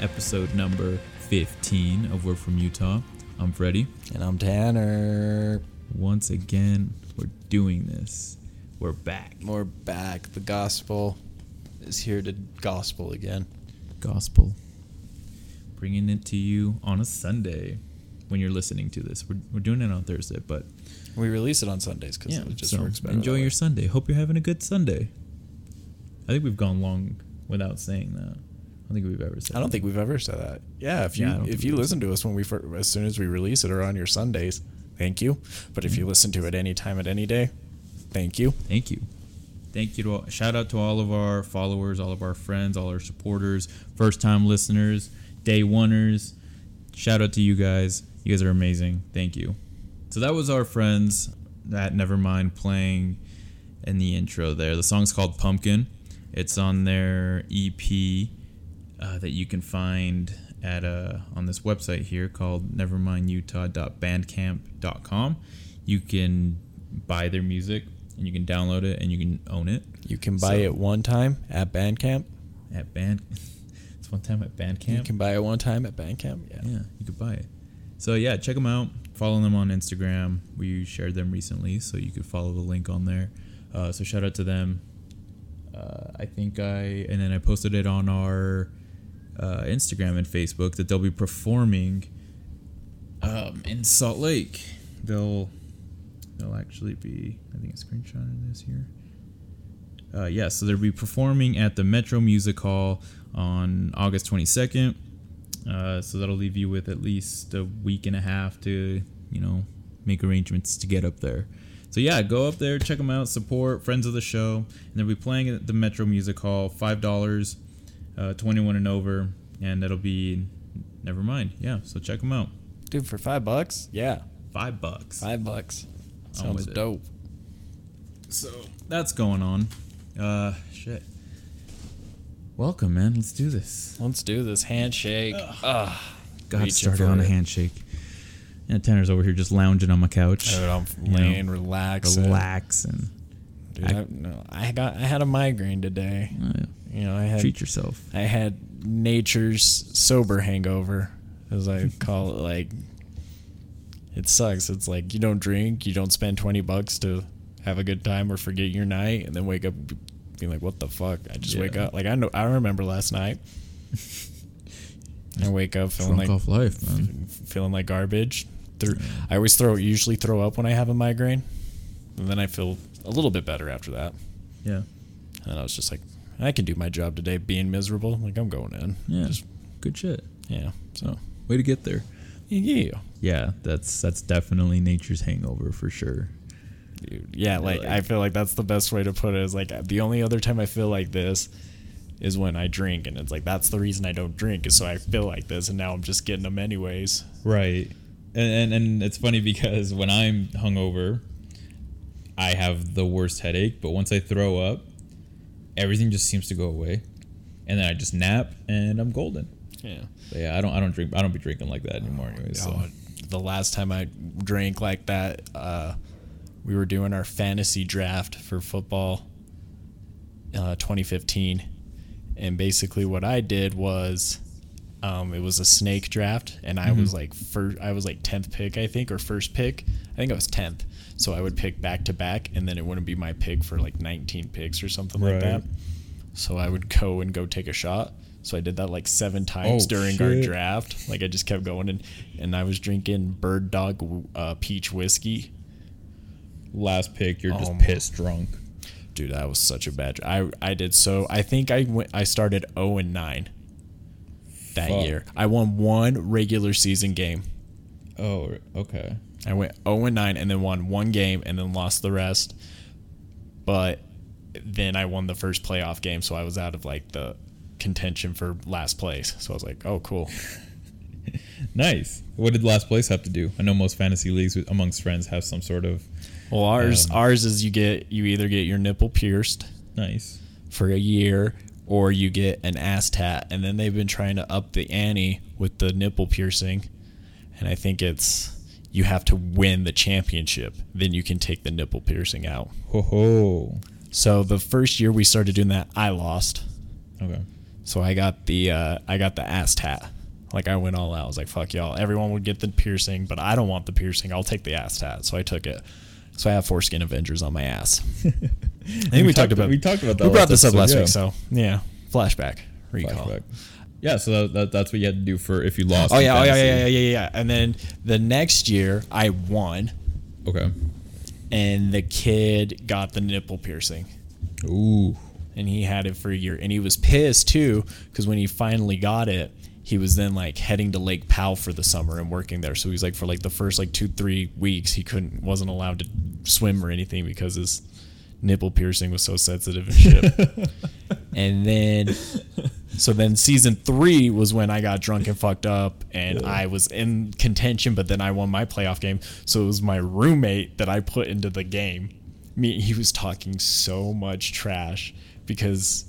episode number 15 of We're from Utah. I'm Freddie. And I'm Tanner. Once again, we're doing this. We're back. We're back. The gospel is here to gospel again. Gospel. Bringing it to you on a Sunday when you're listening to this. We're, we're doing it on Thursday, but We release it on Sundays because yeah, it just so works better. enjoy your. Sunday. Hope you're having a good Sunday. I think we've gone long without saying that. I don't think we've ever said I don't that. think we've ever said that. Yeah, if you Yeah, I don't think if you listen to us when we fir- as soon as we release it or on your Sundays, thank you. But if you Mm-hmm. listen to it any time at any day, thank you. Thank you. Thank you to all, shout out to all of our followers, all of our friends, all our supporters, first time listeners, day oneers. Shout out to you guys. You guys are amazing. Thank you. So that was our friends at Nevermind playing in the intro there. The song's called Pumpkin. It's on their EP uh, that you can find at uh, on this website here called nevermindutah.bandcamp.com. You can buy their music and you can download it and you can own it You can buy So- it one time at Bandcamp. at band. it's one time at Bandcamp. You can buy it one time at Bandcamp. Yeah. yeah, you could buy it. So yeah, check them out. Follow them on Instagram. We shared them recently, so you could follow the link on there. Uh, so shout out to them. Uh, I think I and then I posted it on our uh, Instagram and Facebook that they'll be performing um, in Salt Lake. They'll they'll actually be. I think a screenshot of this here. Uh, yeah, so they'll be performing at the Metro Music Hall on August 22nd. Uh, so that'll leave you with at least a week and a half to, you know, make arrangements to get up there. So yeah, go up there, check them out, support friends of the show, and they'll be playing at the Metro Music Hall, five dollars, uh, 21 and over, and that'll be, never mind. Yeah, so check them out. Dude, for five bucks? Yeah. Five bucks. Five bucks. Sounds with it. dope. So that's going on. Uh, shit. Welcome, man. Let's do this. Let's do this handshake. Ugh. Got started on a handshake. Yeah, Tanner's over here just lounging on my couch. Dude, I'm You know, laying, relaxing. relaxing. Dude, I- I, no, I got I had a migraine today. Uh, You know, I had treat yourself. I had nature's sober hangover, as I call it. Like, it sucks. It's like you don't drink, you don't spend twenty bucks to have a good time or forget your night, and then wake up being like, "What the fuck?" I just wake up. Like I know, I remember last night. I wake up feeling Drunk like off life, man. feeling like garbage. Through, I always throw usually throw up when I have a migraine, and then I feel a little bit better after that. Yeah. And I was just like, I can do my job today, being miserable. Like I'm going in. Yeah. Just, Good shit. yeah. So Way to get there. yeah. Yeah, that's that's definitely nature's hangover for sure. Dude, yeah, like, like- I feel like that's the best way to put it. Is like the only other time I feel like this is when I drink, and it's like that's the reason I don't drink is so I feel like this, and now I'm just getting them anyways. Right. And, and and it's funny because when I'm hungover, I have the worst headache, but once I throw up, everything just seems to go away. And then I just nap and I'm golden. Yeah. But yeah, I don't I don't drink I don't be drinking like that anymore anyways. So. Oh, the last time I drank like that, uh, we were doing our fantasy draft for football, uh, 2015, and basically what I did was, um, it was a snake draft, and I was like first, I was like 10th pick, I think, or first pick. I think I was 10th. So I would pick back to back, and then it wouldn't be my pick for like 19 picks or something like that. So I would go and go take a shot. So I did that like seven times Oh, during our draft. Like I just kept going and and I was drinking Bird Dog uh, peach whiskey. Last pick, you're just Oh, pissed drunk. Dude, that was such a bad. I I did so. I think I went. I started zero and nine that Fuck. year. I won one regular season game. Oh, okay. I went 0 and 9 and then won one game and then lost the rest. But then I won the first playoff game, so I was out of like the contention for last place. So I was like, oh, cool. Nice. What did last place have to do? I know most fantasy leagues amongst friends have some sort of Well, ours Um, ours is you get you either get your nipple pierced nice. for a year or you get an ass tat, and then they've been trying to up the ante with the nipple piercing, and I think it's you have to win the championship, then you can take the nipple piercing out. Ho ho. So the first year we started doing that, I lost. Okay. So I got the uh, I got the ass tat. Like I went all out. I was like, "Fuck y'all! Everyone would get the piercing, but I don't want the piercing. I'll take the ass tat." So I took it. So I have foreskin Avengers on my ass. I think we, talked, about we talked about that. we brought this up last yeah. week. So yeah, flashback, recall. Flashback. Yeah, so that, that, that's what you had to do for if you lost. Oh yeah, oh yeah, yeah, yeah, yeah, yeah. And then the next year I won, Okay. and the kid got the nipple piercing. Ooh. and he had it for a year and he was pissed too because when he finally got it he was then like heading to lake powell for the summer and working there so he's like for like the first like two three weeks he couldn't wasn't allowed to swim or anything because his nipple piercing was so sensitive and shit and then so then season three was when i got drunk and fucked up and i was in contention but then i won my playoff game so it was my roommate that i put into the game me he was talking so much trash because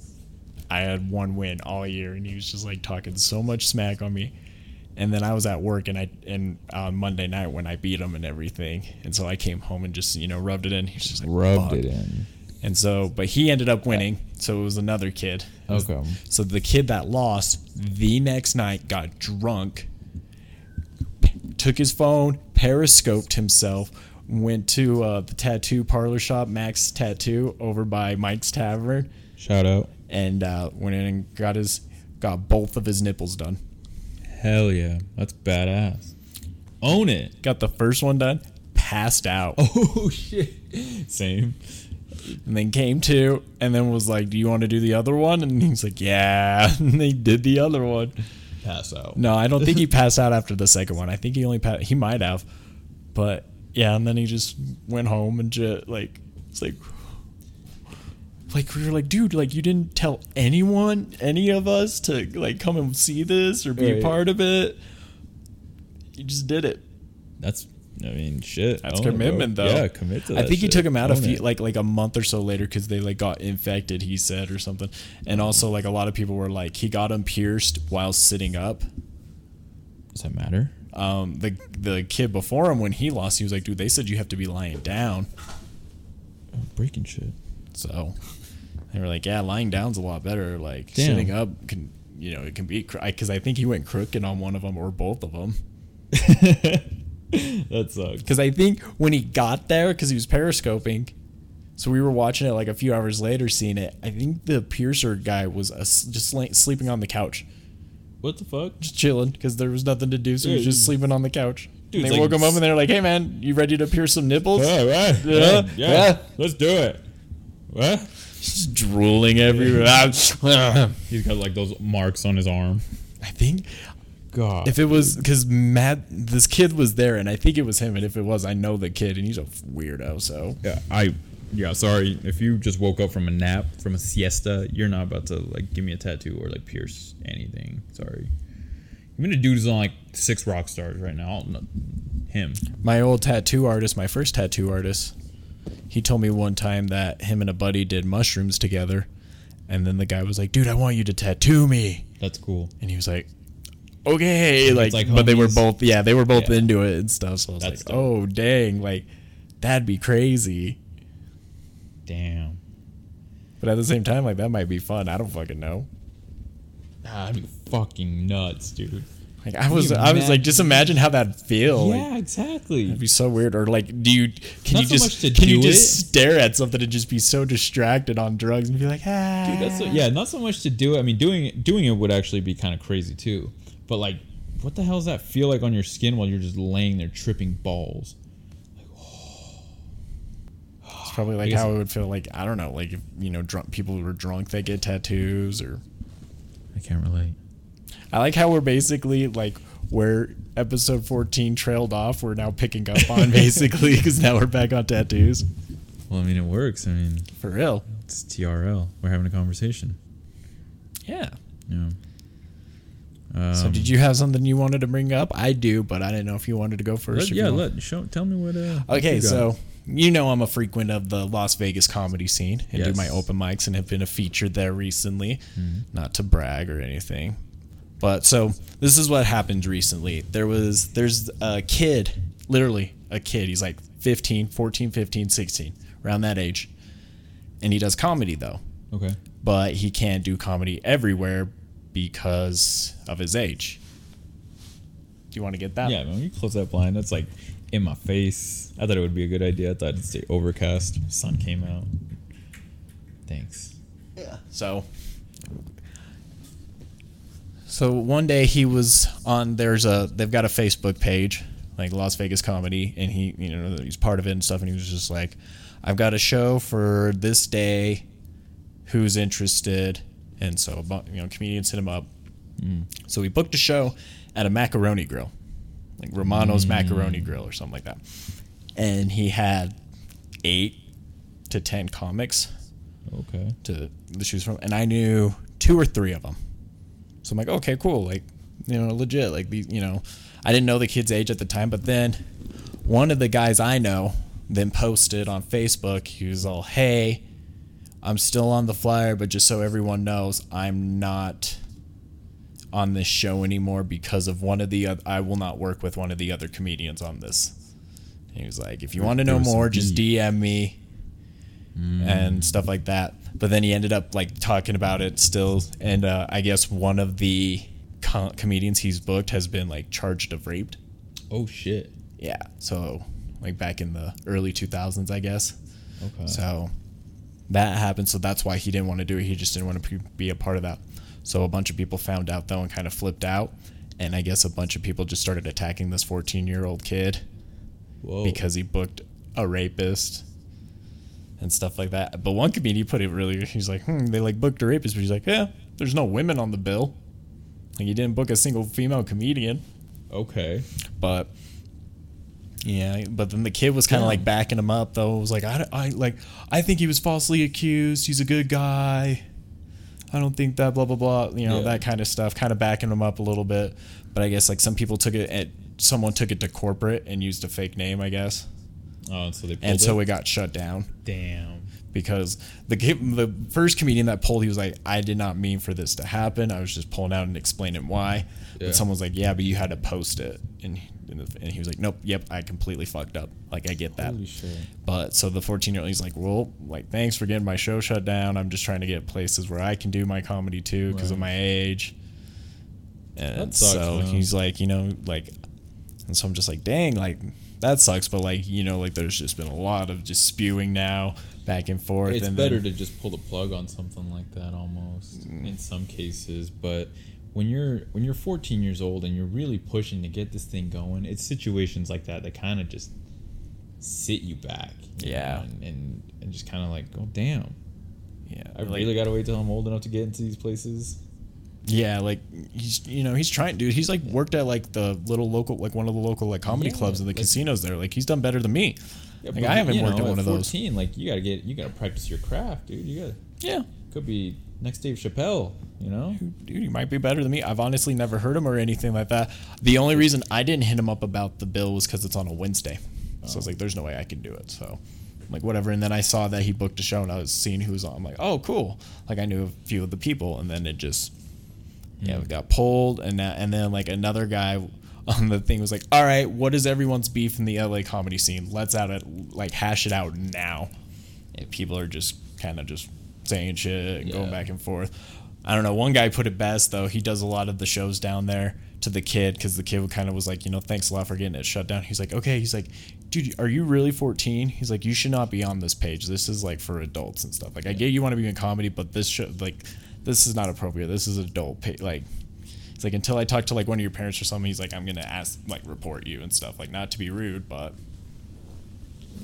I had one win all year and he was just like talking so much smack on me. And then I was at work and I and on Monday night when I beat him and everything. And so I came home and just, you know, rubbed it in. He was just like Rubbed "Fuck." it in. And so but he ended up winning. So it was another kid. Okay. So the kid that lost the next night got drunk, took his phone, periscoped himself, went to uh, the tattoo parlor shop, Max Tattoo, over by Mike's Tavern, Shout out. and uh, went in and got his got both of his nipples done. Hell yeah. That's badass. Own it. Got the first one done, passed out, Oh shit. Same. And then came to, and then was like, "Do you want to do the other one?" And he's like, "Yeah." And they did the other one. Pass out. No, I don't think he passed out after the second one. I think he only passed. He might have, but yeah. And then he just went home and just like it's like, like we were like, dude, like you didn't tell anyone, any of us, to like come and see this or be a part of it. You just did it. That's I mean shit. That's Own it, commitment, though. Yeah, commit to I that think he took him out a few, it. like like a month or so later because they like got infected. He said or something, and also like a lot of people were like he got him pierced while sitting up. Does that matter? um, the the kid before him when he lost, he was like, "Dude, they said you have to be lying down." Oh, breaking shit. So they were like, "Yeah, lying down's a lot better. Like Damn. sitting up can, you know, it can be because I think he went crooked on one of them or both of them. that sucks. Because I think when he got there, because he was periscoping, so we were watching it like a few hours later, seeing it. I think the piercer guy was uh, just like, sleeping on the couch, What the fuck? just chilling because there was nothing to do, so he was just sleeping on the couch. Dude, they like woke him up and they're like, "Hey man, you ready to pierce some nipples?" Yeah, right. Yeah, Yeah, yeah. yeah. Let's do it. What? Just drooling everywhere. He's got like those marks on his arm. I think God. if it was because Matt, this kid was there, and I think it was him. And if it was, I know the kid, and he's a weirdo. So yeah, I yeah, sorry. If you just woke up from a nap, from a siesta, you're not about to like give me a tattoo or like pierce anything. Sorry. I Even a dude who's on like six rock stars right now. Him. my old tattoo artist, my first tattoo artist, he told me one time that him and a buddy did mushrooms together, and then the guy was like, "Dude, I want you to tattoo me," That's cool. and he was like. Okay, like, like but they were both, yeah, they were both Yeah. into it and stuff. So I was That's like, dope. oh dang, like that'd be crazy. Damn. But at the same time, like that might be fun. I don't fucking know. Ah, That'd be fucking nuts, dude. Like I was, I was like, just imagine how that'd feel. Like, yeah, exactly. It'd be so weird. Or like, do you can Not you so just much to can you just it. stare at something and just be so distracted on drugs and be like, ah, Dude, that's what, yeah, not so much to do it. I mean, doing doing it would actually be kind of crazy too. But like, what the hell does that feel like on your skin while you're just laying there tripping balls? It's probably like how it would feel. Like I don't know, like if you know, drunk people who are drunk they get tattoos. Or I can't relate. I like how we're basically like where episode fourteen trailed off. We're now picking up on basically because now we're back on tattoos Well, I mean, it works. I mean, for real. it's TRL. We're having a conversation. Yeah. Yeah. Um, So did you have something you wanted to bring up? I do, but I didn't know if you wanted to go first. Let, yeah, let show. Tell me what. Uh, what Okay, got. so you know I'm a frequent of the Las Vegas comedy scene and do my open mics and have been a featured there recently. Mm-hmm. Not to brag or anything. But so this is what happened recently. There was there's a kid, literally a kid. He's like 15, 14, 15, 16, around that age. and he does comedy though, Okay. but he can't do comedy everywhere because of his age. Do you want to get that? Yeah, man, you close that blind. That's like in my face. I thought it would be a good idea. I thought it'd stay overcast. Sun came out. Thanks. Yeah. So So one day he was on there's a they've got a Facebook page, like Las Vegas Comedy, and he you know he's part of it and stuff and he was just like, I've got a show for this day, who's interested? And so you know, comedians hit him up. Mm. So we booked a show at a macaroni grill. Like Romano's mm. Macaroni Grill or something like that. And he had eight to ten comics Okay. to the shoes from, and I knew two or three of them. So I'm like, okay, cool, like you know, legit. Like these, you know, I didn't know the kid's age at the time, but then one of the guys I know then posted on Facebook. He was all, "Hey, I'm still on the flyer, but just so everyone knows, I'm not." on this show anymore because of one of the oth- I will not work with one of the other comedians on this. He was like, if you want to know more, just. DM me and stuff like that. But then he ended up like talking about it still, and uh, I guess one of the co- comedians he's booked has been like charged of raped. Oh shit. Yeah, so like back in the early 2000s, I guess. Okay. So that happened. So that's why he didn't want to do it. He just didn't want to be a part of that. So a bunch of people found out though and kind of flipped out. And I guess a bunch of people just started attacking this 14 year old kid Whoa. because he booked a rapist and stuff like that. But one comedian put it really, he's like, hmm, they like booked a rapist, but he's like, yeah, there's no women on the bill. Like he didn't book a single female comedian. okay. But yeah, but then the kid was kind of Yeah. like backing him up though. It was like, I, I like, I think he was falsely accused. He's a good guy. I don't think that blah blah blah. You know Yeah. that kind of stuff, kind of backing him up a little bit. But I guess like some people took it, and someone took it to corporate and used a fake name, I guess, Oh, and so they pulled and so it? it got shut down Damn. because the the first comedian that pulled, he was like, I did not mean for this to happen. I was just pulling out and explaining why. Yeah. But someone's like, yeah, but you had to post it, and and he was like, nope, yep, I completely fucked up. Like I get that. But so the 14 year old, he's like, well, like thanks for getting my show shut down. I'm just trying to get places where I can do my comedy too because of my age. And That sucks, so man. he's like, you know, like, and so I'm just like, dang, like that sucks. But like, you know, like there's just been a lot of just spewing now back and forth. It's and better then, to just pull the plug on something like that almost Mm. in some cases, but when you're when you're 14 years old and you're really pushing to get this thing going, it's situations like that that kind of just sit you back. you Yeah. know, and, and and just kind of like, oh damn, yeah, I like- really got to wait till I'm old enough to get into these places. Yeah, like he's you know he's trying, dude. He's like worked at like the little local, like one of the local like comedy Yeah, clubs in the like- casinos there. Like he's done better than me. Yeah, Like I haven't worked know, at one of those. 14, like you gotta get you gotta practice your craft, dude. You gotta Yeah, could be next Dave Chappelle, you know. dude, he might be better than me. I've honestly never heard him or anything like that. The only reason I didn't hit him up about the bill was because it's on a Wednesday. So I was like, there's no way I can do it. So, like, whatever. And then I saw that he booked a show and I was seeing who was on. I'm like, oh, cool. Like, I knew a few of the people. And then it just, yeah, Hmm. we got pulled. And, that, and then, like, another guy on the thing was like, all right, what is everyone's beef in the LA comedy scene? Let's out it, like, hash it out now. And people are just kind of just saying shit and going back and forth. I don't know. One guy put it best though. He does a lot of the shows down there to the kid because the kid kind of was like, you know, thanks a lot for getting it shut down. He's like, okay. He's like, dude, are you really 14? He's like, you should not be on this page. This is like for adults and stuff. Like, I get you want to be in comedy, but this show, like, this is not appropriate. This is adult pay. Like, it's like until I talk to like one of your parents or something, he's like, I'm gonna ask like report you and stuff. Like, not to be rude, but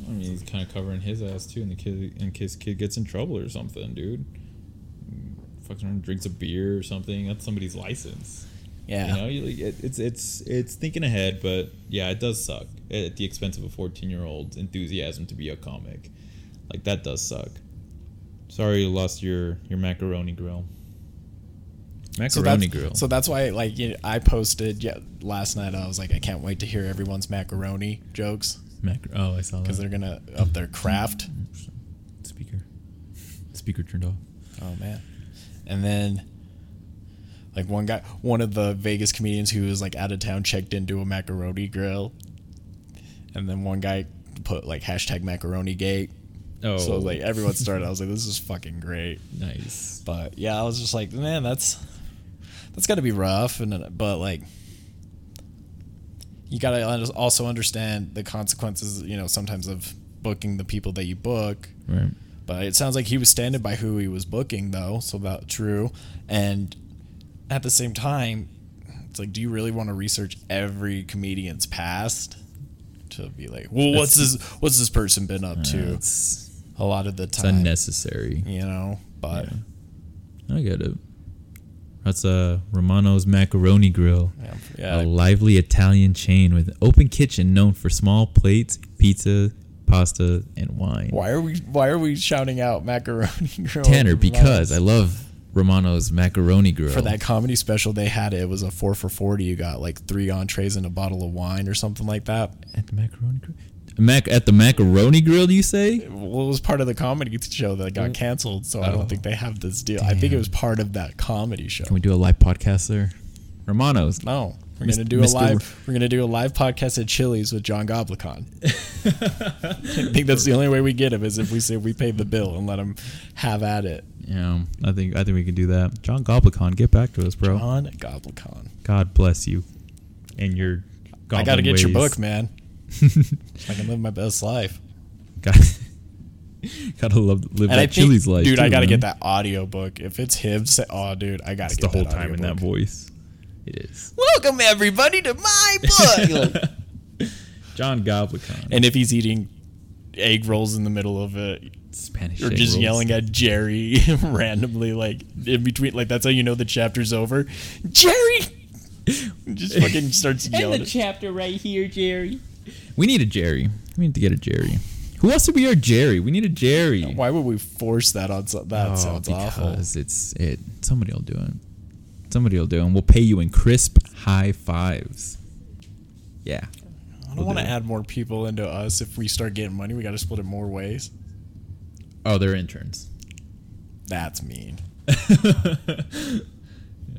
I mean, he's kind of covering his ass too, in the kid in case kid gets in trouble or something, dude. Fucks around, drinks a beer or something. That's somebody's license. yeah. You know, you, it, it's it's it's thinking ahead, but yeah, it does suck at the expense of a fourteen year old's enthusiasm to be a comic. Like that does suck. Sorry, you lost your your macaroni grill. So Macaroni that's, grill. so that's why, like, you know, I posted yeah last night. I was like, I can't wait to hear everyone's macaroni jokes Mac- oh, I saw that. because they're gonna up their craft. speaker. Speaker turned off. Oh man. And then like one guy one of the Vegas comedians who was like out of town checked into a macaroni grill. And then one guy put like hashtag macaroni gate. Oh. So like everyone started. I was like, this is fucking great. Nice. But yeah, I was just like, man, that's that's got to be rough. And but like, you got to also understand the consequences. You know, sometimes of booking the people that you book. Right. But it sounds like he was standing by who he was booking, though. So that's true. And at the same time, it's like, do you really want to research every comedian's past to be like, well, what's this? What's this person been up to? It's, A lot of the time, it's unnecessary. you know. But I get it. That's a Romano's Macaroni Grill, yeah, a yeah, lively Italian chain with an open kitchen known for small plates, pizza, pasta, and wine. Why are we Why are we shouting out macaroni grill? Tanner, because I love Romano's Macaroni Grill. for that comedy special they had it was a four for forty. You got like three entrees and a bottle of wine or something like that. at the Macaroni Grill. Mac at the Macaroni Grill, you say? Well, it was part of the comedy show that got oh. canceled, so I Oh. don't think they have this deal. I think it was part of that comedy show. Can we do a live podcast there? Romano's. No, we're Mis- gonna do a live. We're gonna do a live podcast at Chili's with John Goblikon. I think that's the only way we get him is if we say we pay the bill and let him have at it. Yeah, I think I think we can do that. John Goblikon, get back to us, bro. John Goblikon. God bless you and your. I gotta get your book, man. So I can live my best life. Got, gotta love live And that I think, Chili's life, dude, I gotta man. get that audio book. If it's him, say, oh, dude, I gotta It's get the whole that time in that voice. It is Welcome everybody to my book. John Goblikon. and if he's eating egg rolls in the middle of it, Spanish or just rolls. yelling at Jerry randomly, like in between, like that's how you know the chapter's over. Jerry, just fucking starts yelling. The chapter right here, Jerry. We need a Jerry. We need to get a Jerry. Who wants to be our Jerry? We need a Jerry. Why would we force that on? So, that Oh, sounds awful. because it's it. Somebody will do it. Somebody will do it, and we'll pay you in crisp high fives. Yeah. I don't we'll want to it. add more people into us. If we start getting money, we got to split it more ways. Oh, they're interns. That's mean.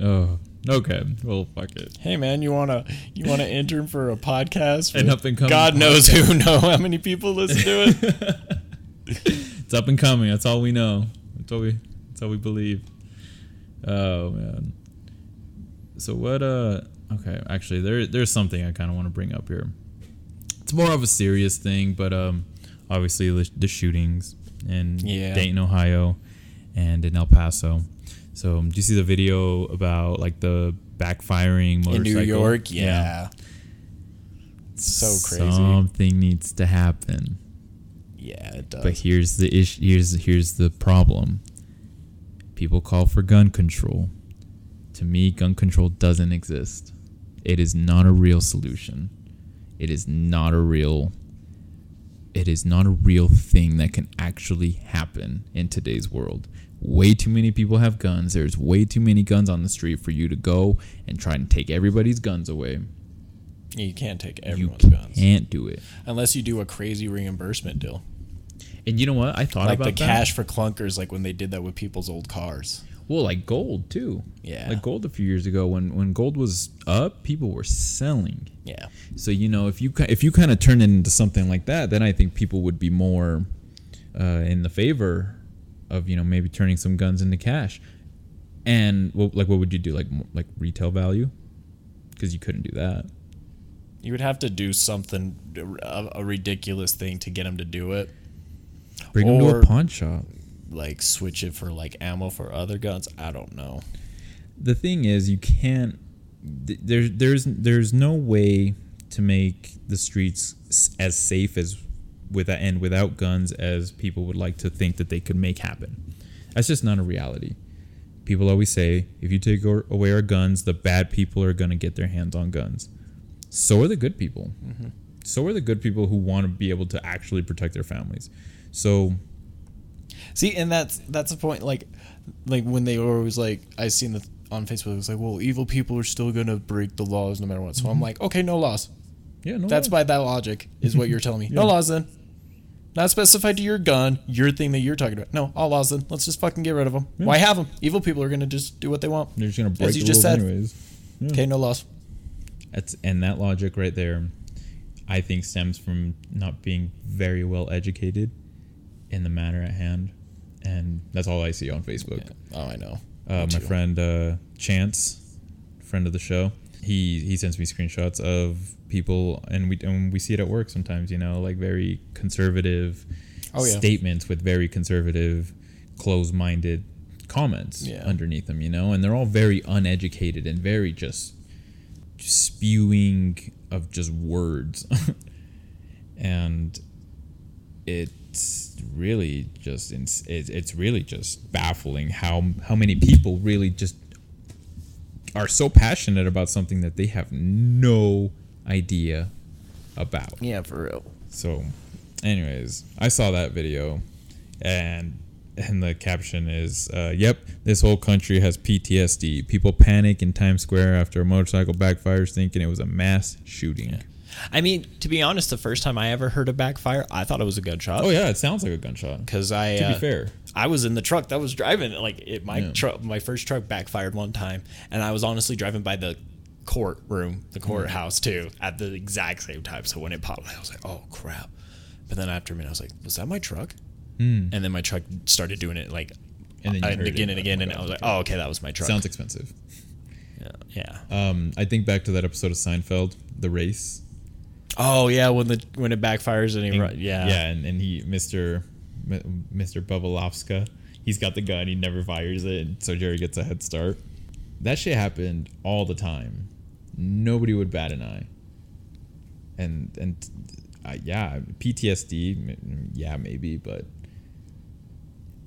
Oh, okay. Well, fuck it. Hey man, you wanna you wanna intern for a podcast? An with- up-and-coming God knows who know how many people listen to it. It's up and coming. That's all we know. That's all we. That's all we believe. Oh man. So what? Uh. Okay. Actually, there there's something I kind of want to bring up here. It's more of a serious thing, but um, obviously the, the shootings in Yeah. Dayton, Ohio, and in El Paso. So um, do you see the video about like the backfiring motorcycle In? New York, yeah. So crazy. Something needs to happen. Yeah, it does. But here's the issue. Here's here's the problem. People call for gun control. To me, gun control doesn't exist. It is not a real solution. It is not a real. It is not a real thing that can actually happen in today's world. Way too many people have guns. There's way too many guns on the street for you to go and try and take everybody's guns away. you can't take You everyone's guns can't do it. unless you do a crazy reimbursement deal, And you know what? I thought like about the that. cash for clunkers, like when they did that with people's old cars. Well, like gold too. Yeah. Like gold a few years ago when when gold was up, people were selling. Yeah, So you know, if you if you kind of turn it into something like that, then I think people would be more uh, in the favor of you know maybe turning some guns into cash. And well, like, what would you do? Like like retail value? Because you couldn't do that. you would have to do something a, a ridiculous thing to get them to do it, Bring them to a pawn shop. like switch it for like ammo for other guns. I don't know. the thing is you can't th- there's there's there's no way to make the streets as safe as with and without guns as people would like to think that they could make happen that's just not a reality people always say if you take away our guns the bad people are going to get their hands on guns so are the good people mm-hmm. so are the good people who want to be able to actually protect their families so See, and that's that's the point. Like, like when they were always like, I seen the on Facebook. It was like, well, evil people are still gonna break the laws no matter what. So I'm mm-hmm. like, okay, no laws. yeah no That's by that logic is what you're telling me. No laws then. Not specified to your gun, your thing that you're talking about. No, all laws then. Let's just fucking get rid of them. Why have them? Evil people are gonna just do what they want. they're just going to break you the just said. anyways Okay, no laws. That's and that logic right there, I think stems from not being very well educated in the matter at hand, and that's all I see on Facebook. Yeah. Oh, I know. Uh, my too. friend uh, Chance, friend of the show, he he sends me screenshots of people, and we and we see it at work sometimes. You know, like very conservative Oh, yeah. statements with very conservative, close-minded comments Yeah. underneath them. You know, and they're all very uneducated and very just spewing of just words, and it's really just it's it's really just baffling how how many people really just are so passionate about something that they have no idea about. Yeah, for real. So, anyways, I saw that video, and and the caption is, uh, "Yep, this whole country has PTSD. People panic in Times Square after a motorcycle backfires, thinking it was a mass shooting." I mean, to be honest, the first time I ever heard a backfire, I thought it was a gunshot. Oh yeah, it sounds like a gunshot. Because I, To be uh, fair. I was in the truck that was driving. Like it, my Yeah. truck, my first truck backfired one time, and I was honestly driving by the courtroom, the Mm. courthouse too, at the exact same time. So when it popped, I was like, "Oh crap!" But then after a minute, I was like, "Was that my truck?" Hmm. And then my truck started doing it like And then uh, heard it, again and again, oh and God, I was like, "Oh, okay, that was my truck." Sounds expensive. yeah. yeah. Um, I think back to that episode of Seinfeld, the race. Oh yeah, when the when it backfires and he And- run, yeah yeah, and, and he, Mister Bubalovska, he's got the gun. He never fires it, and so Jerry gets a head start. That shit happened all the time. Nobody would bat an eye. And and uh, yeah, PTSD, m- yeah, maybe, but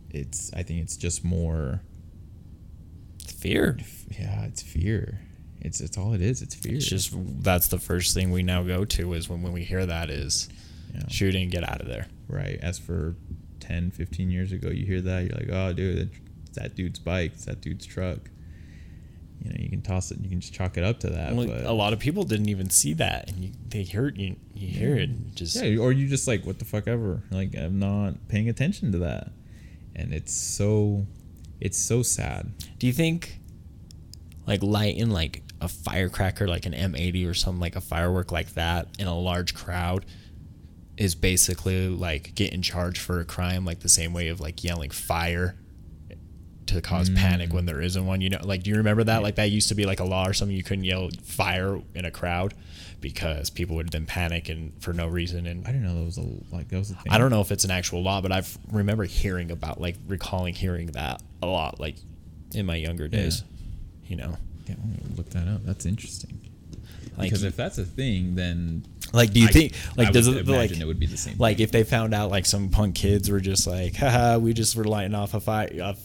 it's. I think it's just more. fear. Yeah, it's fear. It's it's all it is. It's fear. It's just that's the first thing we now go to is when, when we hear that is Yeah. shooting, get out of there. Right. As for 10, 15 years ago, you hear that, you're like, oh, dude, it's that dude's bike, it's that dude's truck. You know, you can toss it, you can just chalk it up to that. Well, but a lot of people didn't even see that, and you, they heard you. You hear it, just yeah, or you just like, what the fuck ever. Like, I'm not paying attention to that. And it's so, it's so sad. Do you think, like lighting like a firecracker, like an M80 or something, like a firework like that in a large crowd, is basically like getting charged for a crime, like the same way of like yelling fire to cause panic when mm. there isn't one? You know, like do you remember that? Like that used to be like a law or something. You couldn't yell fire in a crowd because people would then panic and for no reason and I didn't know that was a, like, that was a thing. I don't know if it's an actual law, but I've remember hearing about like recalling hearing that a lot, like in my younger days. You know, Yeah, I'm gonna look that up. That's interesting. like because if that's a thing, then like do you I- think like I does it like it would be the same like thing. if they found out like some punk kids were just like haha we just were lighting off a fire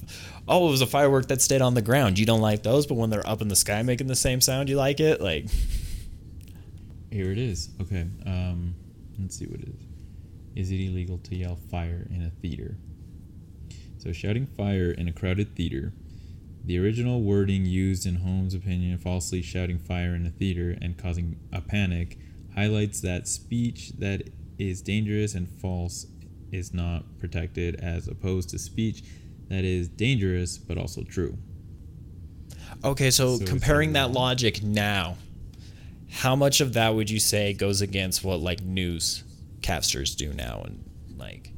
oh it was a firework that stayed on the ground you don't like those but when they're up in the sky making the same sound you like it like Here it is. Okay. Um, let's see what it is. Is it illegal to yell fire in a theater? So, shouting fire in a crowded theater. The original wording used in Holmes' opinion, falsely shouting fire in a theater and causing a panic, highlights that speech that is dangerous and false is not protected, as opposed to speech that is dangerous but also true. okay so, So comparing that logic now how much of that would you say goes against what like news casters do now and like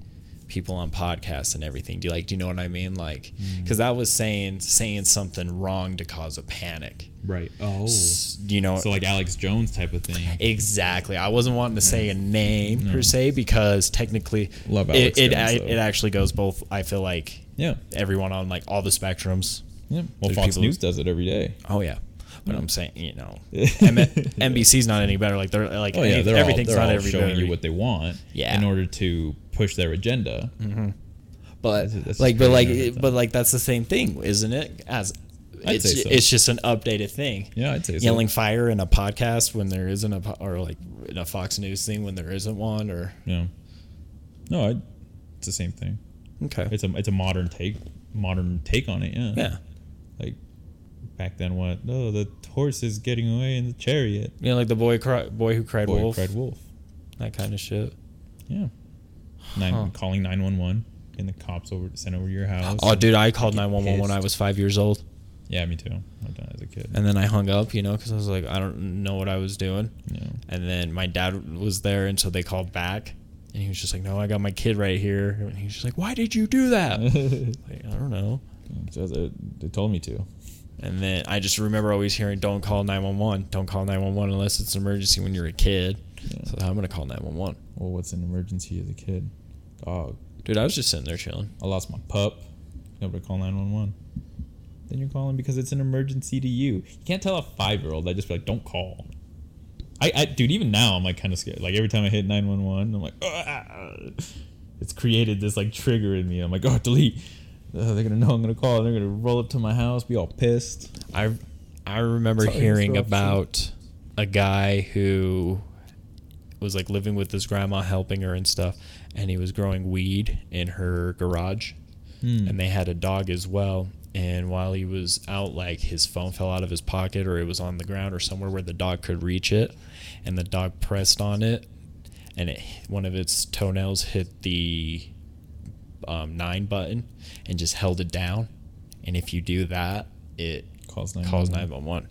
people on podcasts and everything do you like do you know what i mean like Mm. because that was saying saying something wrong to cause a panic Right. Oh. S- you know So, like Alex Jones type of thing. exactly i wasn't wanting to say a name per se because technically Love it Alex it, Jones, I- though. it actually goes both i feel like Yeah. everyone on like all the spectrums Yeah. Well, There's Fox people- News does it every day. oh yeah but i'm saying you know M- nbc's not any better like they're like Oh yeah, they're all, everything's they're not all every showing you what they want Yeah. in order to push their agenda. Mm-hmm. but That's- that's like but like it- but like that's the same thing isn't it as I'd it's, say so. it's just an updated thing Yeah, I'd say so. yelling fire in a podcast when there isn't a po- or like in a fox news thing when there isn't one or Yeah. No, I, it's the same thing. okay It's a it's a modern take modern take on it. Yeah. yeah Like back then, what? Oh, the horse is getting away in the chariot. you know like the boy cry, boy who cried Boy wolf cried wolf. that kind of shit Yeah. Nine, Huh. Calling nine one one, and the cops over sent over to your house. oh dude i called 911 when i was five years old Yeah, me too. I've done it as a kid. and then i hung up you know because i was like i don't know what i was doing yeah. and then my dad was there and so they called back And he was just like, "No, I got my kid right here." And he's just like, "Why did you do that?" like, I don't know. Just, They told me to. And then I just remember always hearing, "Don't call 911. Don't call 911 unless it's an emergency when you're a kid." Yeah. So I'm gonna call 911. Well, what's an emergency as a kid? Dog. Dude, I was just sitting there chilling. I lost my pup. Nobody call 911. Then you're calling because it's an emergency to you. You can't tell a five year old. I just be like, don't call. I, I, dude, even now I'm like kind of scared. Like every time I hit 911, I'm like, "Ah." it's created this like trigger in me. I'm like, oh, delete. Uh, they're gonna know I'm gonna call. They're gonna roll up to my house, be all pissed. I I remember Sorry hearing about a guy who was like living with his grandma, helping her and stuff, and he was growing weed in her garage, Hmm. and they had a dog as well. And while he was out, like his phone fell out of his pocket, or it was on the ground, or somewhere where the dog could reach it, and the dog pressed on it, and it, one of its toenails hit the um, nine button and just held it down. And if you do that, it Calls calls 911.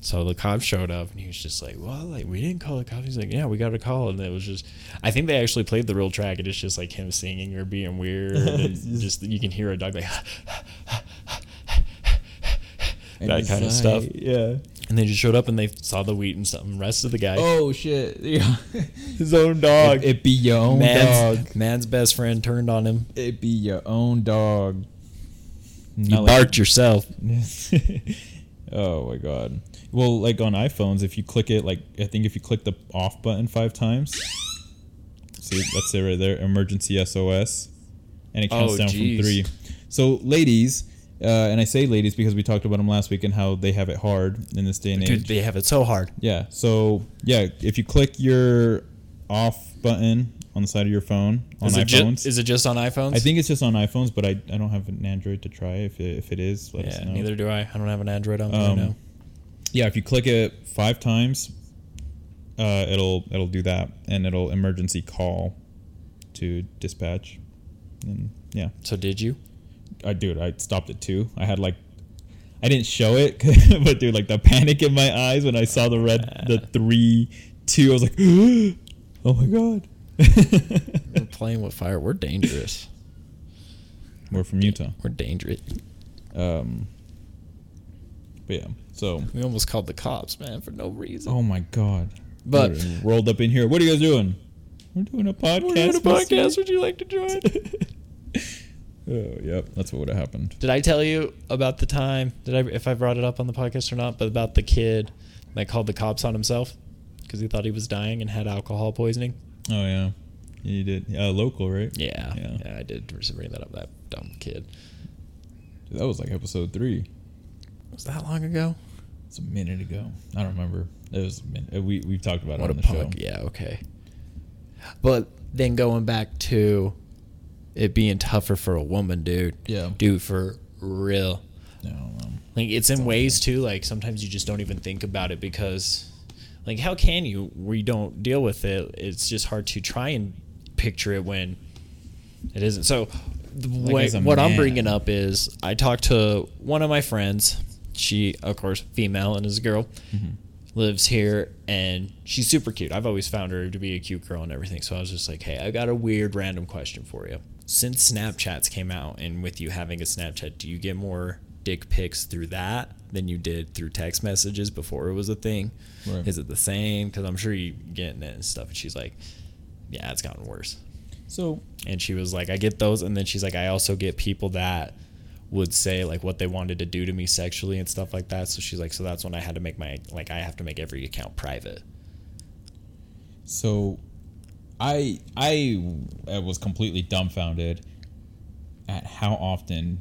911. So the cop showed up and he was just like, Well, like we didn't call the cops. He's like, Yeah, we got a call. And it was just I think they actually played the real track and it's just like him singing or being weird. and just- you can hear a dog like that kind of stuff. Yeah. And they just showed up and they saw the wheat and stuff and arrested the guy. Oh shit. Yeah. his own dog. It, it be your own man's, dog. man's best friend turned on him. It be your own dog. You Not like- barked yourself. Oh my god. Well, like on iPhones, if you click it, like I think if you click the off button five times, see that's it right there, emergency SOS, and it counts Oh, down jeez. from three. So, ladies, uh, and I say ladies because we talked about them last week and how they have it hard in this day and age. Dude, they have it so hard. Yeah. So yeah, if you click your off button on the side of your phone on Is it, ju- iPhones, is it just on iPhones? I think it's just on iPhones, but I, I don't have an Android to try. If it, if it is, let us Yeah, know. neither do I. I don't have an Android on Um, now. Yeah, if you click it five times, uh, it'll it'll do that, and it'll emergency call to dispatch. And yeah, So did you? I dude, I stopped it too. I had like, I didn't show it, but dude, like the panic in my eyes when I saw the red, the three, two, I was like, oh my god. We're playing with fire. We're dangerous. We're from Utah. We're dangerous. Um, but yeah, so We almost called the cops, man, for no reason. oh my god. But- rolled up in here. What are you guys doing? We're doing a podcast. We're doing a podcast. Would you like to join? Oh, yep. That's what would have happened. Did I tell you about the time? Did I, if I brought it up on the podcast or not? But about the kid that called the cops on himself because he thought he was dying and had alcohol poisoning. Oh yeah, you did. Uh, local, right? Yeah, Yeah. yeah, I did bring that up. That dumb kid. Dude, that was like episode three. Was that long ago? It's a minute ago. I don't remember. It was. A minute. uh, We we've talked about What it a on the show. Yeah, okay. But then going back to it being tougher for a woman, dude. Yeah. Dude, for real. No, um, Like it's in ways too. Like sometimes you just don't even think about it because, like, how can you We don't deal with it? It's just hard to try and picture it when it isn't. So, the Like, way- what I'm bringing up is I talked to one of my friends. She, of course, female and is a girl, lives here, and she's super cute. I've always found her to be a cute girl and everything. So I was just like, hey, I got a weird random question for you. Since Snapchats came out, and with you having a Snapchat, do you get more dick pics through that than you did through text messages before it was a thing? Right. Is it the same? Because I'm sure you getting it and stuff. And she's like, yeah, it's gotten worse. so And she was like, I get those. And then she's like, I also get people that would say like what they wanted to do to me sexually and stuff like that. So she's like, so that's when I had to make my, like, I have to make every account private. so, I I was completely dumbfounded at how often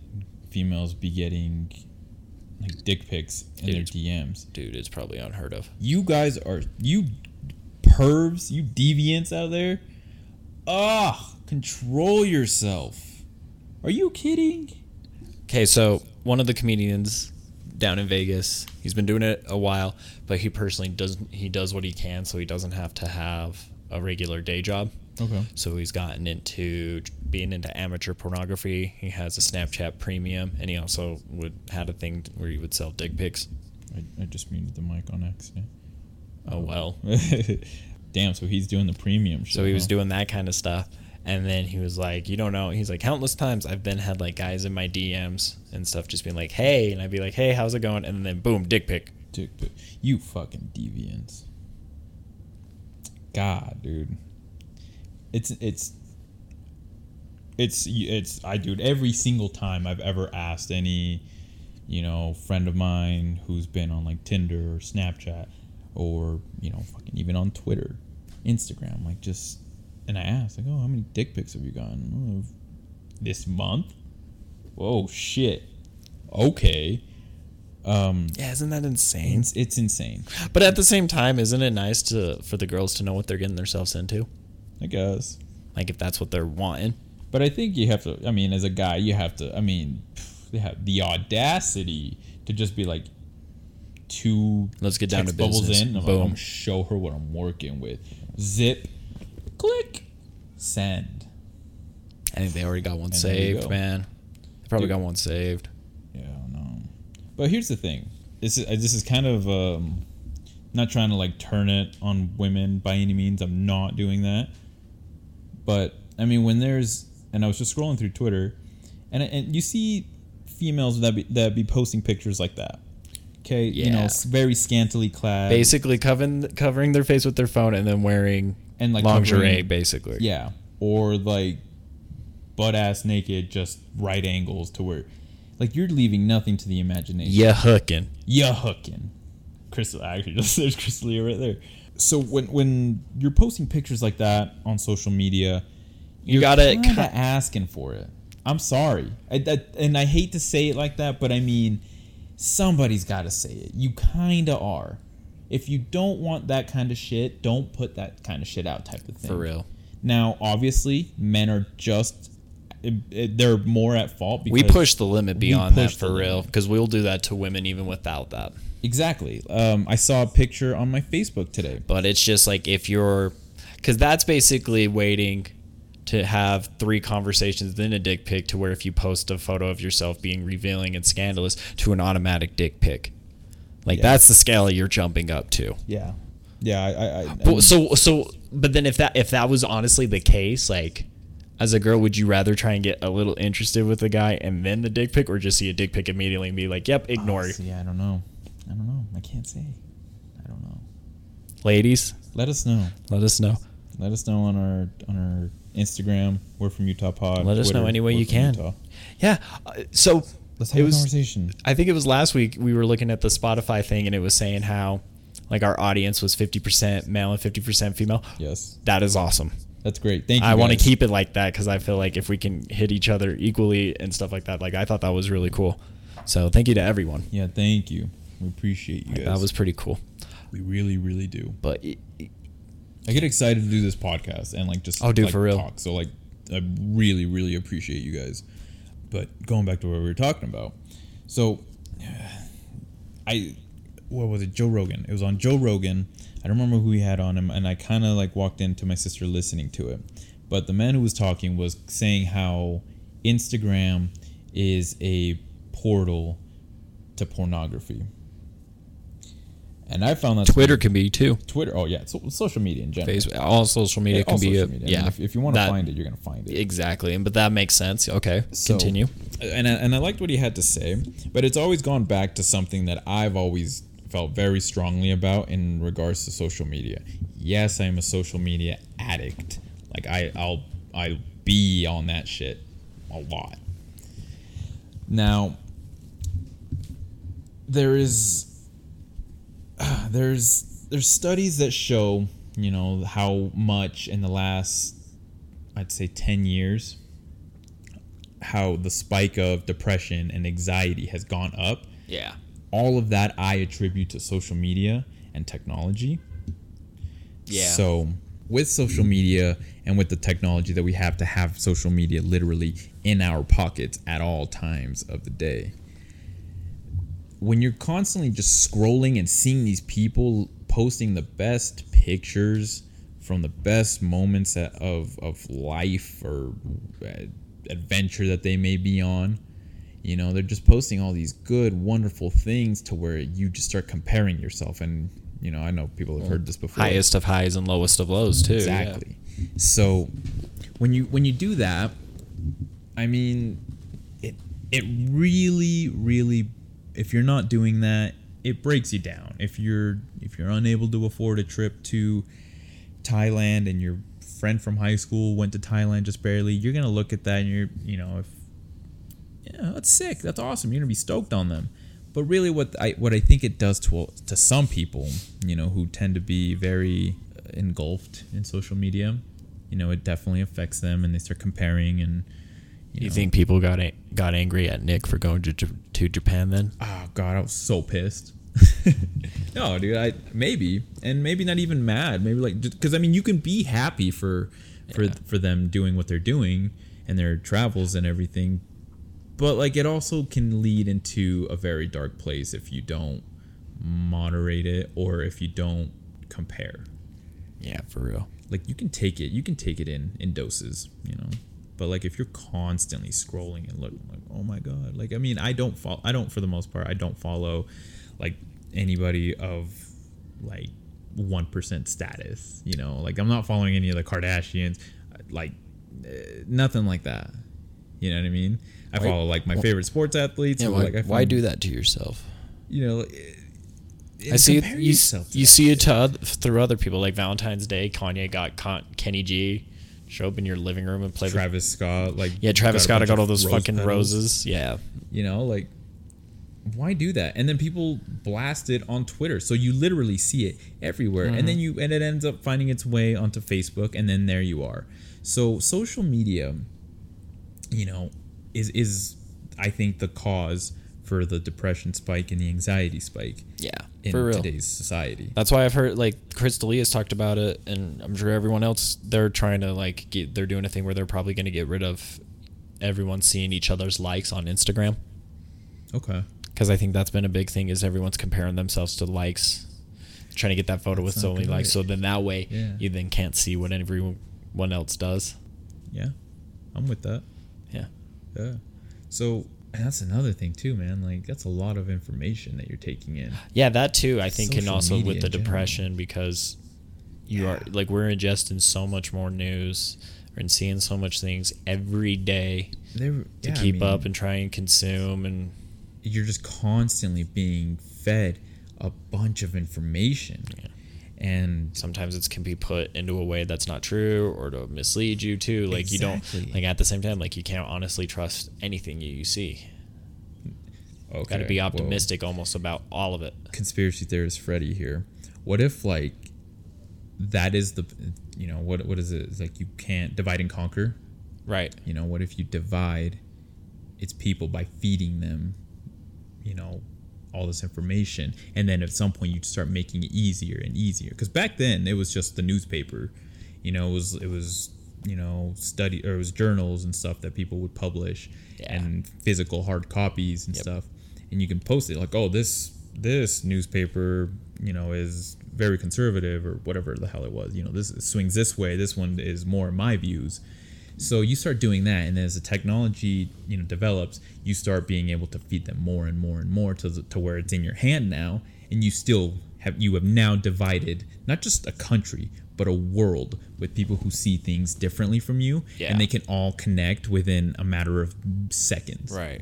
females be getting like dick pics in Dude. their DMs. Dude, it's probably unheard of. You guys are you pervs, you deviants out there. Ah, control yourself. Are you kidding? Okay, so one of the comedians down in Vegas, he's been doing it a while, but he personally doesn't. he does what he can, so he doesn't have to have a regular day job. Okay. So he's gotten into being into amateur pornography. He has a Snapchat Premium, and he also would had a thing where he would sell dick pics. I, I just muted the mic on accident. Oh, oh. well. Damn, so he's doing the premium shit. So he was huh? doing that kind of stuff. And then he was like, you don't know. He's like, countless times I've been had like guys in my DMs and stuff just being like, hey. And I'd be like, hey, how's it going? And then boom, dick pic. dick pic. You fucking deviants. God, dude. It's it's it's it's I dude every single time I've ever asked any you know friend of mine who's been on like Tinder or Snapchat or you know fucking even on Twitter, Instagram like just and I asked like oh how many dick pics have you gotten oh, this month? Whoa shit. Okay. Um Yeah, isn't that insane? it's, it's insane. But at the same time, isn't it nice to for the girls to know what they're getting themselves into? I guess. Like if that's what they're wanting. But I think you have to. I mean, as a guy, you have to. I mean, they have the audacity to just be like, two. Let's get down to bubbles business. in. I'm, like, Boom. I'm show her what I'm working with. Zip, click, send. I think they already got one And saved, go. man. They probably Dude. got one saved. Yeah, no. But here's the thing. This is this is kind of um, not trying to like turn it on women by any means. I'm not doing that. But I mean, when there's and I was just scrolling through Twitter, and and you see females that be, that be posting pictures like that. Okay, you know, very scantily clad, Basically covering covering their face with their phone and then wearing and like lingerie, covering- basically. Yeah, or like butt ass naked, just right angles to where, like you're leaving nothing to the imagination. Yeah, hooking. Yeah, hooking. Crystal actually just there's Crystalia right there. So when when you're posting pictures like that on social media, You gotta kinda asking for it. I'm sorry, I, that, and I hate to say it like that, but I mean, somebody's got to say it. You kind of are. If you don't want that kind of shit, don't put that kind of shit out, type of thing. For real. Now, obviously, men are just it, it- they're more at fault because We push the limit beyond that for real because we'll do that to women even without that. Exactly. Um, I saw a picture on my Facebook today. But it's just like if you're, because that's basically waiting to have three conversations, then a dick pic to where if you post a photo of yourself being revealing and scandalous to an automatic dick pic. Like Yeah. that's the scale you're jumping up to. Yeah. Yeah. I. I, I But so so, but then if that if that was honestly the case, like. As a girl, would you rather try and get a little interested with the guy and then the dick pic, or just see a dick pic immediately and be like, "Yep, ignore." See, I don't know. I don't know. I can't say. I don't know. Ladies, Let us know. let us know. Let us know on our on our Instagram. We're from Utah Pod. Let us know any way you can. Utah. Yeah. uh, So Let's have It a was- conversation. I think it was last week we were looking at the Spotify thing and it was saying how like our audience was 50% male and 50% female. Yes, That is awesome. that's great. Thank you. I want to keep it like that because I feel like if we can hit each other equally and stuff like that, like I thought that was really cool. So thank you to everyone. Yeah, thank you. We appreciate you guys. That was pretty cool. we really, really do. But it- I get excited to do this podcast and like just Oh, dude, like, for real. talk. So like, I really, really appreciate you guys. But going back to what we were talking about, so I, what was it? Joe Rogan. It was on Joe Rogan. I don't remember who he had on him, and I kind of like walked into my sister listening to it. But the man who was talking was saying how Instagram is a portal to pornography. And I found that Twitter can be too. Twitter. Oh yeah, so, social media in general. Facebook, all social media Yeah, can be a, media. I yeah. mean, if, if you want to find it, you're gonna find it. exactly, and but that makes sense. Okay, So- continue. And I, and I liked what he had to say, but it's always gone back to something that I've always felt very strongly about in regards to social media. Yes, I'm a social media addict. Like I, I'll I'll be on that shit a lot. Now, there is there's there's studies that show you know how much in the last I'd say 10 years how the spike of depression and anxiety has gone up Yeah. all of that I attribute to social media and technology Yeah. so with social media and with the technology that we have to have social media literally in our pockets at all times of the day when you're constantly just scrolling and seeing these people posting the best pictures from the best moments of of life or uh, adventure that they may be on you know they're just posting all these good wonderful things to where you just start comparing yourself and you know, I know people have heard this before. Highest of highs and lowest of lows too. yeah. Exactly. So when you when you do that, I mean, it it really really if you're not doing that, it breaks you down. If you're if you're unable to afford a trip to Thailand and your friend from high school went to Thailand just barely, you're gonna look at that and you're you know if yeah that's sick that's awesome you're gonna be stoked on them. But really, what I what I think it does to to some people, you know, who tend to be very uh, engulfed in social media, you know, it definitely affects them, and they start comparing and. You know, think people got a- got angry at Nick for going to J- to Japan then? Oh god, I was so pissed. no, dude, I maybe and maybe not even mad. Maybe like because I mean, you can be happy for for Yeah. for them doing what they're doing and their travels and everything, but like it also can lead into a very dark place if you don't moderate it or if you don't compare. Yeah, for real. Like you can take it, you can take it in in doses, you know. But like if you're constantly scrolling and looking like, oh my god, like I mean, I don't follow. I don't for the most part. I don't follow like anybody of like one percent status. You know, like I'm not following any of the Kardashians, like eh, nothing like that. You know what I mean? I Why- follow like my favorite sports athletes. Yeah, why, like, I why do that to yourself? You know. eh, I see it. You, you see it to other, through other people, like Valentine's Day. Kanye got Con- Kenny G. Show up in your living room and play. Travis Scott, like yeah, Travis Scott bunch got all those rose fucking petals. roses. Yeah, You know, like why do that? And then people blast it on Twitter. So you literally see it everywhere. And mm-hmm. then you and it ends up finding its way onto Facebook and then there you are. So social media, you know, is is I think the cause for the depression spike and the anxiety spike yeah, in for real. today's society. That's why I've heard like Chris D'Elia's talked about it, and I'm sure everyone else they're trying to like get, they're doing a thing where they're probably going to get rid of everyone seeing each other's likes on Instagram Okay. because I think that's been a big thing is everyone's comparing themselves to likes, trying to get that photo with so many likes, so then that way Yeah. you then can't see what everyone else does. Yeah. I'm with that. Yeah, Yeah. So that's another thing too, man. Like that's a lot of information that you're taking in. yeah, that too. I think can also with the depression because you are like we're ingesting so much more news and seeing so much things every day. There, to yeah, I keep mean, up and try and consume and you're just constantly being fed a bunch of information Yeah. And sometimes it can be put into a way that's not true or to mislead you too like you don't like at the same time like you can't honestly trust anything you, you see okay, got to be well, optimistic almost about all of it conspiracy theorist Freddy here. What if like that is the you know what what is it? It's like you can't divide and conquer. right You know what if you divide its people by feeding them, you know, all this information, and then at some point you start making it easier and easier. Because back then it was just the newspaper, you know, it was it was you know study or it was journals and stuff that people would publish Yeah. and physical hard copies and Yep. stuff, and you can post it like, oh this this newspaper you know is very conservative or whatever the hell it was you know this swings this way this one is more my views so you start doing that, and as the technology you know develops, you start being able to feed them more and more and more to the, to where it's in your hand now, and you still have you have now divided not just a country but a world with people who see things differently from you, Yeah. and they can all connect within a matter of seconds. right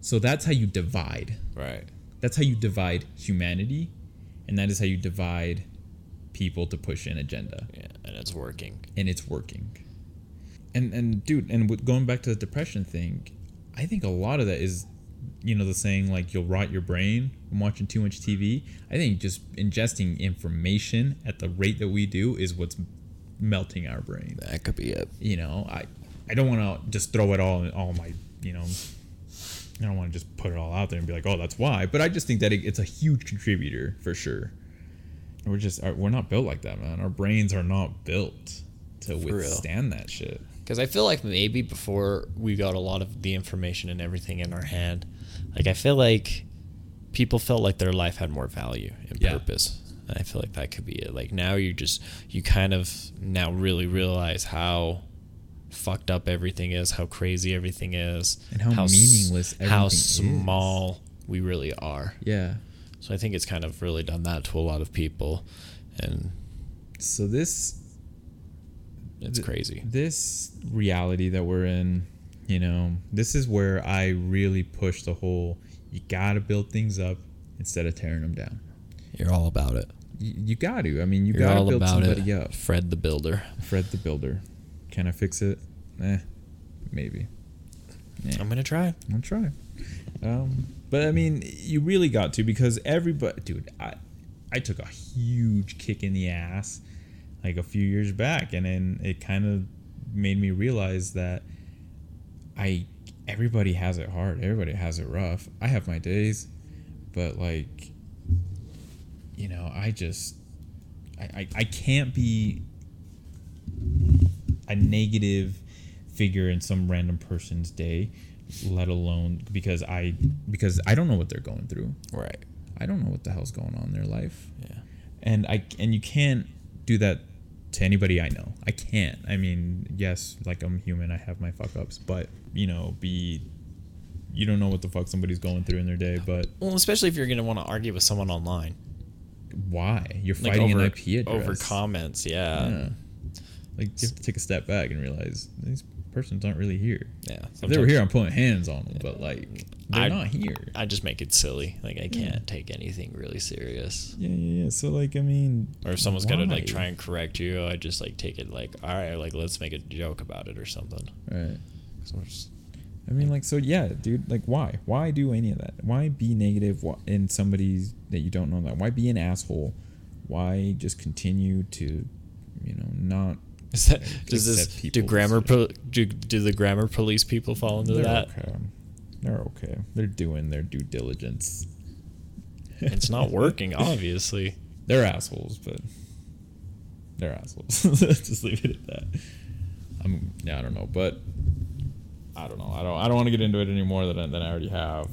So that's how you divide. right That's how you divide humanity, and that is how you divide people to push an agenda yeah and it's working and it's working. And and dude, and with going back to the depression thing, I think a lot of that is, you know, the saying like you'll rot your brain from watching too much TV. I think just ingesting information at the rate that we do is what's melting our brain. that could be it You know, I I don't want to just throw it all all my you know. I don't want to just put it all out there and be like, oh, that's why. But I just think that it, it's a huge contributor for sure. We're just uh, we're not built like that, man. Our brains are not built to real. withstand that shit. Because i feel like maybe before we got a lot of the information and everything in our hand like i feel like people felt like their life had more value and Yeah. purpose and i feel like that could be it like now you just you kind of now really realize how fucked up everything is how crazy everything is And how s- meaningless how everything is. small we really are Yeah. So I think it's kind of really done that to a lot of people, and So this it's Th- crazy. this reality that we're in, you know, this is where I really push the whole you gotta build things up instead of tearing them down. You're all about it. You, you got to. I mean, you You're got to all build about somebody it. up. Fred the Builder. Fred the Builder. Can I fix it? Eh, maybe. Yeah. I'm gonna try. I'll try. Um, but I mean, you really got to because everybody, dude, I, I took a huge kick in the ass like a few years back, and then it kind of made me realize that I, everybody has it hard. Everybody has it rough. I have my days, but like, you know, I just, I, I, I can't be a negative figure in some random person's day let alone because i because i don't know what they're going through Right. i don't know what the hell's going on in their life Yeah. and i and you can't do that to anybody i know i can't i mean yes like i'm human i have my fuck ups but you know be you don't know what the fuck somebody's going through in their day but Well, especially if you're gonna want to argue with someone online, why you're like fighting over an ip address over comments. Yeah. yeah. like you have to take a step back and realize these persons aren't really here Yeah. if they were here i'm putting hands on them but like they're I- not here I just make it silly. Like I can't take anything really serious. Yeah, yeah, yeah. So like, I mean, Or if someone's gonna like try and correct you, I just like take it like, all right, like let's make a joke about it or something. Right. Just- I mean, like, so yeah, dude. Like, why? Why do any of that? Why be negative in somebody that you don't know? That? Why be an asshole? Why just continue to, you know, not? Is that does this do grammar po- do, do the grammar police people fall into They're that? okay. They're okay. They're doing their due diligence. It's not working, obviously. They're assholes, but they're assholes. Just leave it at that. I'm yeah, I don't know, but I don't know. I don't I don't want to get into it any more than I, than I already have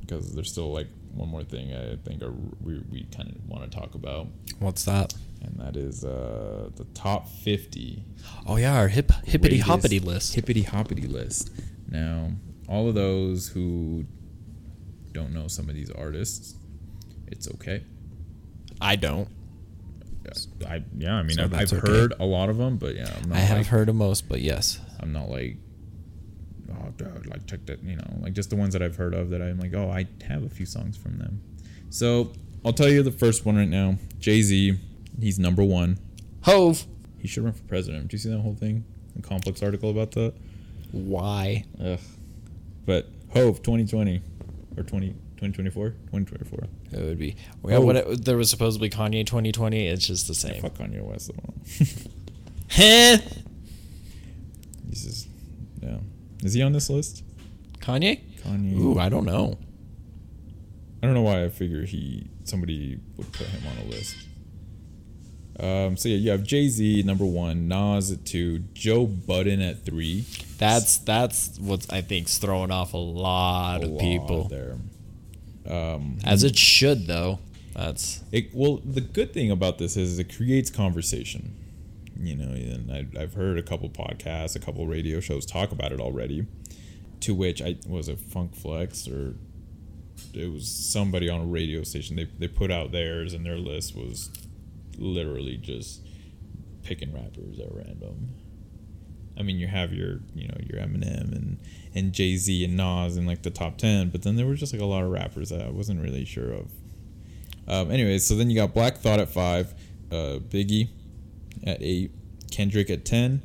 because there's still like one more thing I think are, we we kind of want to talk about, What's that? And that is uh, the top 50 Oh yeah, our hip hippity hoppity list. Hippity hoppity list. Now, all of those who don't know some of these artists, it's okay. I don't. I yeah, I mean So I've, I've okay. heard a lot of them, but yeah, I'm not I have like, heard of most, but yes. I'm not like oh dude, like check that you know like just the ones that I've heard of that I'm like oh I have a few songs from them. So I'll tell you the first one right now. Jay Z, he's number one. Hov. He should run for president. Do you see that whole thing? The complex article about that. Why? Ugh. But Hov 2020 or 20, 2024? 2024. It would be. Yeah, what it, there was supposedly Kanye 2020. It's just the Yeah, same. fuck Kanye West. Heh. He's just yeah. Is he on this list? Kanye? Kanye. Ooh, I don't know. I don't know why I figure he somebody would put him on a list. Um, so yeah, you have Jay Z number one, Nas at two, Joe Budden at three. That's that's what I think's throwing off a lot A of lot people. there. Um, As it should, though. That's It, well, the good thing about this is it creates conversation. You know, and I, I've heard a couple podcasts, a couple radio shows talk about it already. To which I was it Funk Flex or it was somebody on a radio station. They they put out theirs, and their list was literally just picking rappers at random. I mean, you have your you know your Eminem and and Jay Z and Nas in like the top ten, but then there were just like a lot of rappers that I wasn't really sure of. Um, anyways, so then you got Black Thought at five, uh, Biggie at eight, Kendrick at ten,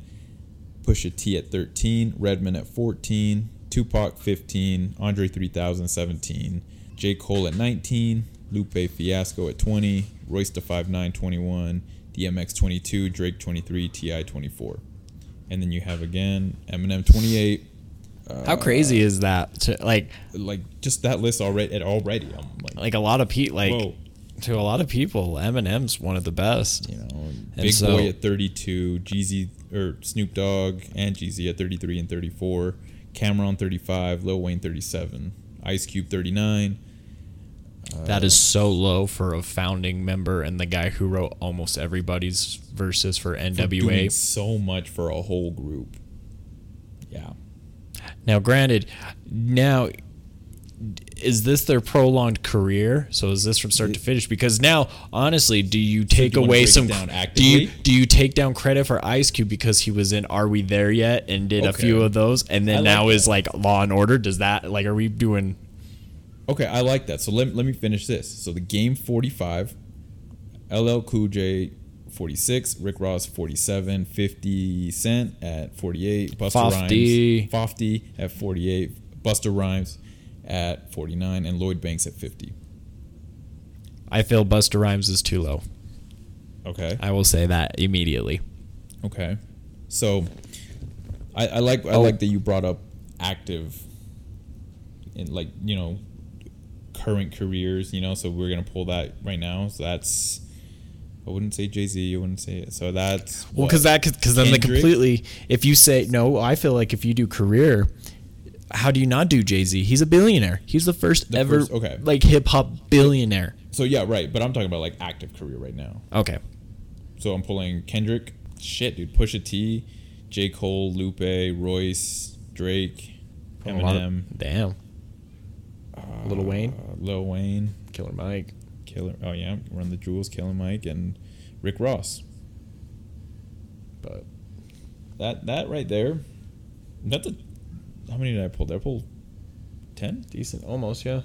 Pusha T at thirteen, Redman at fourteen, Tupac fifteen, Andre three thousand seventeen, J Cole at nineteen, Lupe Fiasco at twenty, Royce Nine twenty one, DMX twenty two, Drake twenty three, T.I. twenty four, and then you have again Eminem twenty eight. how uh, crazy is that? To like Like just that list already. Already. I'm like, like a lot of people like Whoa. to a lot of people, Eminem's one of the best. you know, Big so- Boi at 32, Jeezy or Snoop Dogg and Jeezy at 33 and 34, Cam'ron 35, Lil Wayne 37, Ice Cube 39. That is so low for a founding member and the guy who wrote almost everybody's verses for for NWA. so much for a whole group. Yeah. Now, granted, now is this their prolonged career? So is this from start to finish? Because now, honestly, do you take you wanna away some? do you do you take down credit for Ice Cube because he was in Are We There Yet and did a few of those, and then I like now is that. like Law and Order? Does that like are we doing? Okay, I like that. So let, let me finish this. So the game 45, LL Cool J 46, Rick Ross 47, 50 Cent at 48, Busta Fofty. Rhymes Fofty at 48, Busta Rhymes at 49, and Lloyd Banks at 50. I feel Busta Rhymes is too low. Okay. I will say that immediately. Okay. So I, I like I Oh. like that you brought up active in like, you know, current careers, you know, so we're gonna pull that right now. So that's I wouldn't say Jay Z. You wouldn't say it. So that's Well, because that because then the Kendrick? completely. If you say no, I feel like if you do career, how do you not do Jay Z? He's a billionaire. He's the first The ever first- okay. like hip hop billionaire. So yeah, right. But I'm talking about like active career right now. Okay. So I'm pulling Kendrick, shit, dude, Pusha T, J. Cole, Lupe, Royce, Drake, lot of- Eminem, damn. Lil Wayne? uh, Lil Wayne, Killer Mike. Killer. Oh yeah, Run the Jewels, Killer Mike, and Rick Ross. But That that right there. That's a. How many did I pull? Did I pull ten? decent, almost yeah.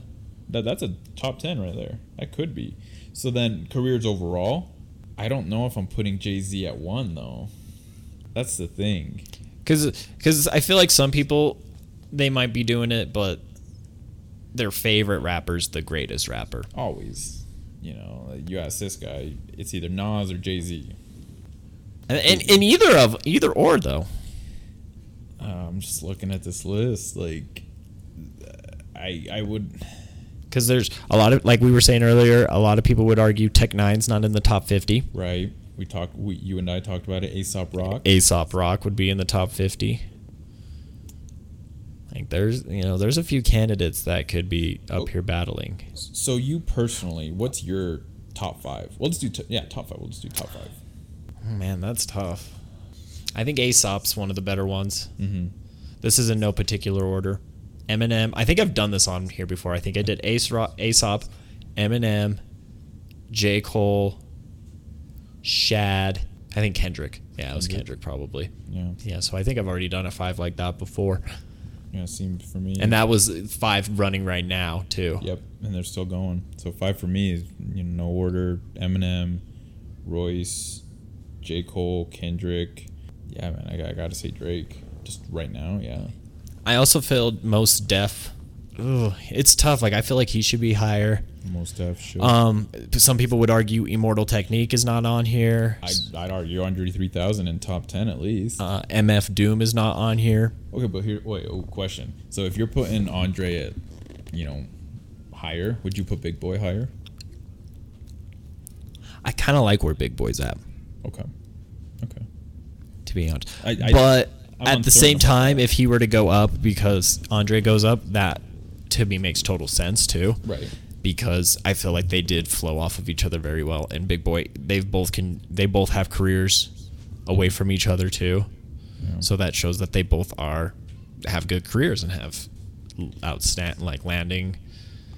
That that's a top ten right there. That could be. So then careers overall. I don't know if I'm putting Jay Z at one though. That's the thing. Because because I feel like some people they might be doing it, but their favorite rapper's the greatest rapper. Always, you know, you ask this guy, it's either Nas or Jay Z. And, and, and either of either or though. Uh, I'm just looking at this list. Like, I I would. Because there's a lot of like we were saying earlier, a lot of people would argue Tech N9ne's not in the top fifty. Right. We talked. We, you and I talked about it. Aesop Rock. Aesop Rock would be in the top 50. Like there's, you know, there's a few candidates that could be up Oh. here battling. So you personally, what's your top five? Well, let's do t- yeah top five. We'll just do top five. Oh, man, that's tough. I think Aesop's one of the better ones. Mm-hmm. This is in no particular order. Eminem. I think I've done this on here before. I think I did Ace Ro- Aesop, Eminem, J Cole, Shad. I think Kendrick. Yeah, it was Kendrick. Kendrick probably. Yeah. Yeah, so I think I've already done a five like that before. Yeah. Seemed for me. And that was five running right now too. Yep. And they're still going. So five for me is you know no order. Eminem, Royce, J Cole, Kendrick. Yeah, man. I, got- I gotta say Drake. Just right now. Yeah. I also feel Mos Def. Ugh, it's tough. Like I feel like he should be higher. Mos Def should. Um, some people would argue Immortal Technique is not on here. I'd, I'd argue Andre 3000 in top 10 at least. Uh, MF Doom is not on here. Okay, but here, wait, oh, question. So if you're putting Andre at, you know, higher, would you put Big Boi higher? I kind of like where Big Boi's at, Okay. Okay. to be honest. I- I- but I'm at the same time, if he were to go up because Andre goes up, that to me makes total sense too. Right. Because I feel like they did flow off of each other very well, and Big Boi, they've both can they both have careers away from each other too. Yeah. So that shows that they both are have good careers and have outstanding like landing.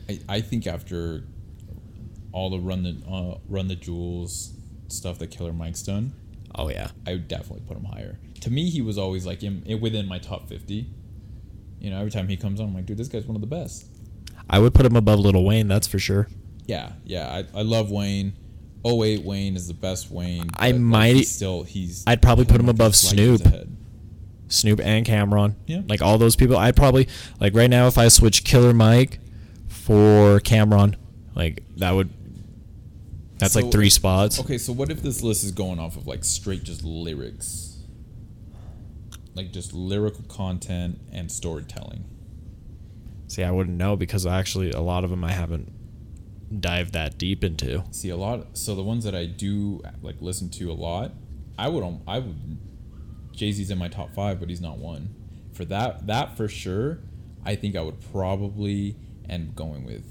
I, I think after all the run the uh, run the jewels stuff that Killer Mike's done, Oh yeah, I would definitely put him higher. To me, he was always like in, in- within my top 50. You know, every time he comes on, I'm like, dude, this guy's one of the best. I would put him above Little Wayne. That's for sure. Yeah, yeah, I, I love Wayne. 08 Wayne is the best Wayne. I but, like, might- he's still he's. I'd probably put him above he's light years Snoop. Snoop and Cam'ron. Yeah. Like all those people. I'd probably like right now if I switch Killer Mike for Cam'ron, like that would that's So- like three spots. Okay, so what if this list is going off of like straight just lyrics? Like just lyrical content and storytelling. See, I wouldn't know because actually a lot of them I haven't dived that deep into. See a lot. So the ones that I do like listen to a lot, I would. Um, I would. Jay Z's in my top five, but he's not one. For that, that for sure, I think I would probably end going with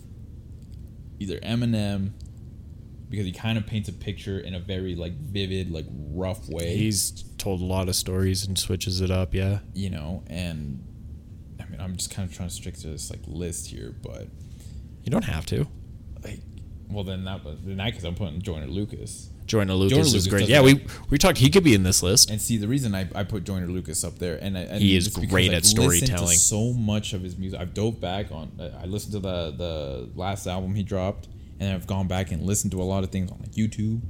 either Eminem because he kind of paints a picture in a very like vivid, like rough way. He's told a lot of stories and switches it up, yeah. you know, and mean, I'm just kind of trying to stick to this like list here, but You don't have to. Like, well, then that was in that because I'm putting Joyner Lucas. Joyner Lucas Joyner is Lucas great. Yeah, we we talked. He could be in this list. And see, the reason I, I put Joyner Lucas up there, and, I, and He is great I've at to storytelling. So much of his music, I've dove back on. I listened to the the last album he dropped, and I've gone back and listened to a lot of things on like YouTube.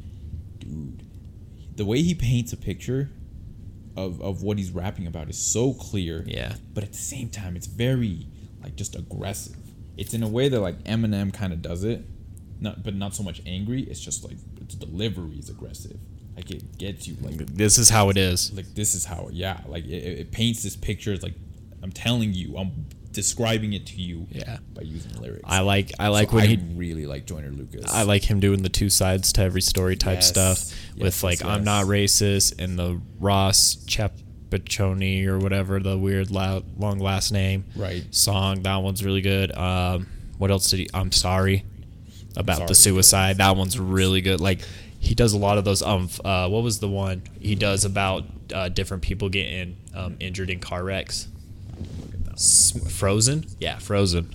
Dude, the way he paints a picture of of what he's rapping about is so clear. Yeah. but at the same time, it's very like just aggressive. It's in a way that like Eminem kind of does it, not but not so much angry. It's just like its delivery is aggressive. Like it gets you like This is how it is. like this is how yeah like it, it it paints this picture it's like i'm telling you i'm describing it to you Yeah. by using lyrics I like I like So when I he really like joyner lucas I like him doing the two sides to every story type Yes. stuff with Yes, like yes, I'm not racist and the Ross Capicchioni or whatever the weird loud, long last name Right. song that one's really good. Um, what else did he? I'm sorry about Sorry, the suicide. That one's really good. Like he does a lot of those. Um, uh, what was the one he does about uh, different people getting um, injured in car wrecks? S- Frozen, yeah, Frozen.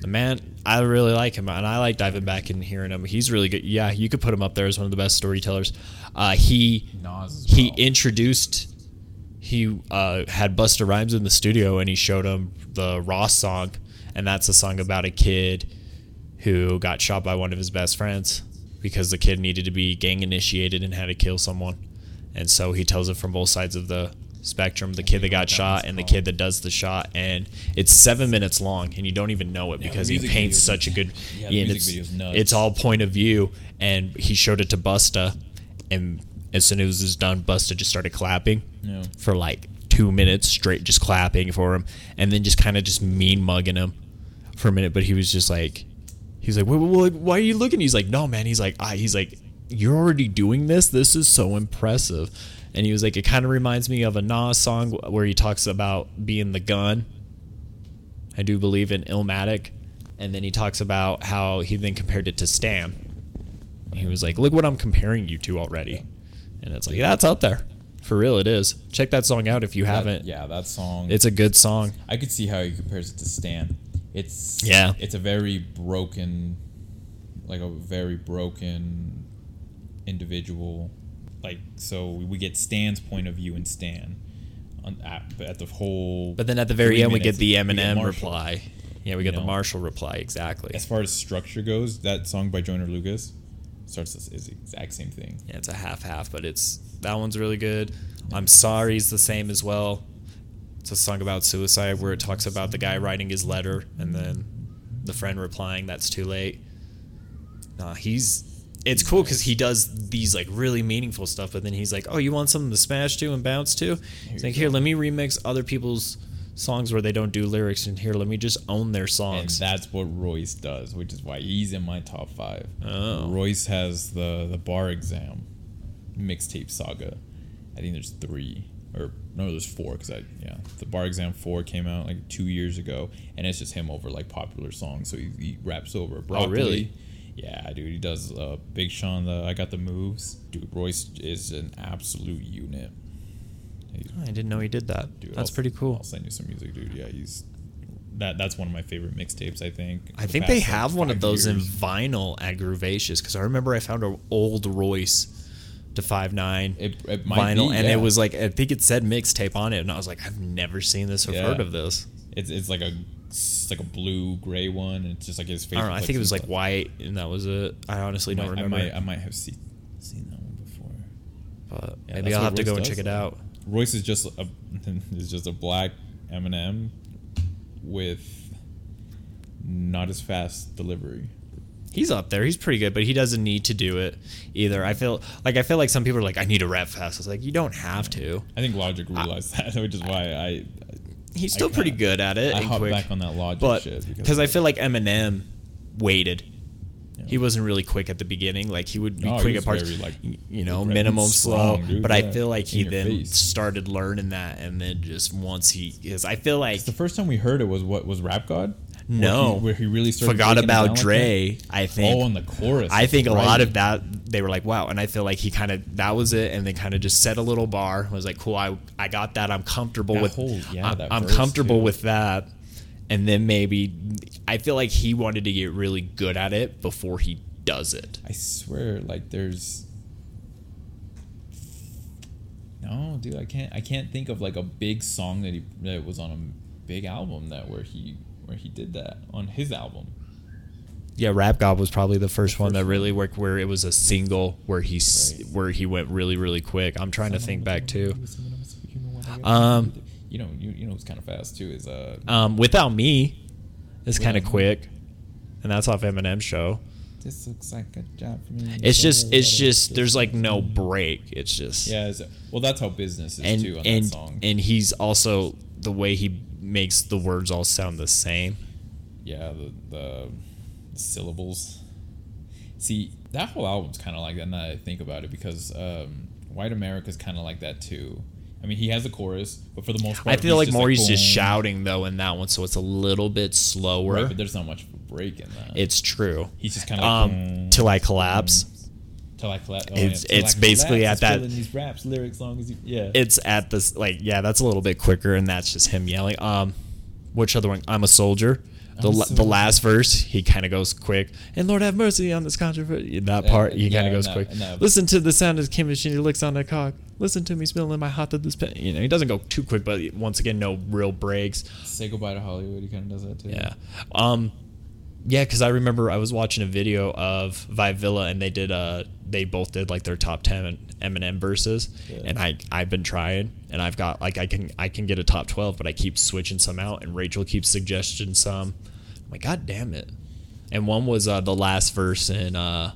The man, I really like him, and I like diving back and hearing him. He's really good. Yeah, you could put him up there as one of the best storytellers. Uh, he he introduced. He uh, had Busta Rhymes in the studio, and he showed him the Ross song, and that's a song about a kid who got shot by one of his best friends because the kid needed to be gang initiated and had to kill someone, and so he tells it from both sides of the spectrum: the kid that got shot and the kid that does the shot, and it's seven minutes long, and you don't even know it Yeah, because he paints such a good. Yeah, music it's, video's nuts. it's all point of view, and he showed it to Busta, and as soon as it was done, Busta just started clapping Yeah. for like two minutes straight, just clapping for him, and then just kind of just mean mugging him for a minute. But he was just like, he's like, "Wait, wait, wait, why are you looking? He's like, no, man. He's like, ah, he's like, you're already doing this. This is so impressive. And he was like, it kind of reminds me of a Nas song where he talks about being the gun. I do believe in Illmatic, and then he talks about how he then compared it to Stan. He was like, look what I'm comparing you to already, and it's like, yeah, that's out there. For real, it is. Check that song out if you That- haven't. yeah that song It's a good song. i could see how he compares it to stan it's Yeah. it's a very broken like a very broken individual like so we get stan's point of view and stan on at, at the whole But then at the very end, we get the Eminem reply. Yeah, we get You the? Marshall reply exactly. as far as structure goes, that song by Joyner Lucas starts this is the exact same thing. Yeah, it's a half half, but it's that one's really good. I'm sorry sorry's the same as well. It's a song about suicide where it talks about the guy writing his letter and then the friend replying, "That's too late." Nah, he's it's cool because he does these like really meaningful stuff, but then he's like, "Oh, you want something to smash to and bounce to?" He's like. "Here, let me remix other people's songs where they don't do lyrics, and here, let me just own their songs And songs." that's what Royce does, which is why he's in my top five. Oh. Royce has the the bar exam mixtape saga. I think there's three or no, there's four because I yeah the bar exam four came out like two years ago, and it's just him over like popular songs. So he, he raps over. Broccoli. Oh, really? Yeah, dude, he does uh, Big Sean. The I got the moves. Dude, Royce is an absolute unit. He's I didn't know he did that. Dude, that's I'll- pretty cool. I'll send you some music, dude. Yeah, he's that. That's one of my favorite mixtapes. I think. I the think they past, like, have one of those in vinyl at Groovacious because I remember I found an old Royce da 5'9" It, it vinyl, be, and yeah. it was like I think it said mixtape on it, and I was like, I've never seen this or Yeah. heard of this. It's, it's like a it's like a blue gray one. And it's just like his face. I don't know. I think it was like some- white, and that was it. I honestly I don't might, remember, I might, I might have seen seen that one before. but Yeah, maybe I'll have to go Royce and check it out. Royce is just a is just a black Eminem with not as fast delivery. He's up there. He's pretty good, but he doesn't need to do it either. I feel like I feel like some people are like, I need to rap fast. I was like, you don't have to. I think Logic realized that, which is why I He's still pretty good at it. I hop quick. back on that Logic but shit because I feel like Eminem waited. Yeah. He wasn't really quick at the beginning. Like he would be No, quick at parts, very, like, you know, minimum slow. dude, but I feel like he then face. started learning that, and then just once he is, I feel like the first time we heard it was what was Rap God. Where No. he, where he really started forgot breaking it down about Dre. I think. Oh, and the chorus. I think a lot of that they were like, wow, and I feel like he kind of that was it, and they kind of just set a little bar. I Was like, cool, I I got that. I'm comfortable That with. whole- yeah, that I'm comfortable too. with that. and then maybe I feel like he wanted to get really good at it before he does it. I swear, like there's. No, dude, I can't. I can't think of like a big song that he that was on a big album that where he where he did that on his album. Yeah, Rap God was probably the first one that really worked where it was a single where he Right. where he went really really quick. I'm trying to think back too. Um, you know, you, you know, who's kind of fast too is uh, Um, Without Me is kind of quick, and that's off Eminem's show. this looks like a job for me. It's just it's just there's like no break. It's just yeah. It's, well, that's how business is and too on and that song. and he's also the way he makes the words all sound the same. yeah, the, the syllables. See, that whole album's kind of like that. Now that I think about it, because um, White America's kind of like that too. I mean, he has a chorus, but for the most part, I feel like Maury's just shouting though in that one, so it's a little bit slower. Right, but there's not much of a break in that. it's true. he's just kind of like Um, till I collapse. Till I collapse. Oh, It's- yeah, it's basically collapse. at that- these raps lyrics long as you, yeah. It's at this like yeah, that's a little bit quicker, and that's just him yelling. Um, which other one? I'm a soldier. The, la- the last verse, he kind of goes quick, and Lord have mercy on this controversy. That part, he yeah, kind of goes that- quick. that- Listen to the sound of Kim Machine licks on the cock. Listen to me spilling my hot to this pen. You know, he doesn't go too quick, but once again, no real breaks. Say goodbye to Hollywood. He kind of does that too. Yeah. Um yeah, cuz I remember I was watching a video of Vi Villa and they did uh they both did like their top 10 Eminem verses Yeah. and I I've been trying and I've got like I can I can get a top 12 but I keep switching some out and Rachel keeps suggesting some. I'm like god damn it. And one was uh the last verse in uh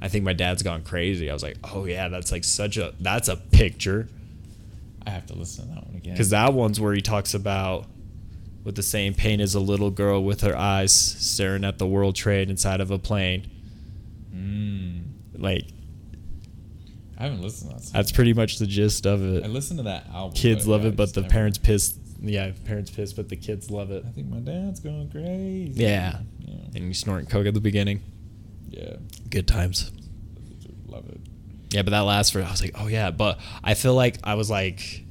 I think my dad's gone crazy. I was like, "Oh yeah, that's like such a that's a picture." I have to listen to that one again. Because that one's where he talks about with the same pain as a little girl with her eyes staring at the World Trade inside of a plane. mm, Like I haven't listened to that. Song. that's pretty much the gist of it. I listened to that album. Kids love yeah, it, but the never- parents pissed. Yeah, parents pissed, but the kids love it. I think my dad's going crazy. Yeah, Yeah. and you snorting coke at the beginning. Yeah. Good times. Love it. Yeah, but that last verse, I was like, oh yeah. But I feel like I was like,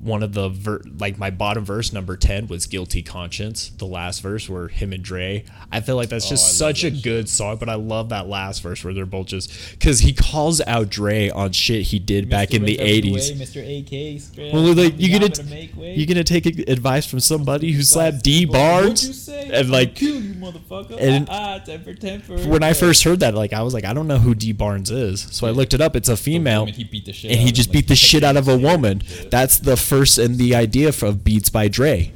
one of the ver- like my bottom verse number ten was "Guilty Conscience." The last verse where him and Dre. I feel like that's Oh, just love such a good song. But I love that last verse where they're both just because he calls out Dre on shit he did back in the eighties. Mr. AK, straight Well, like you gonna gonna make way. you gonna take advice from somebody who slapped Dee Barnes and like kill you, motherfucker. and- ah, ah, temper, temper. when I first heard that, like I was like, I don't know who Dee Barnes is. So I looked it up. It's a female. woman he beat the shit and he just beat the shit out of a and woman. That's the first and the idea of Beats by Dre.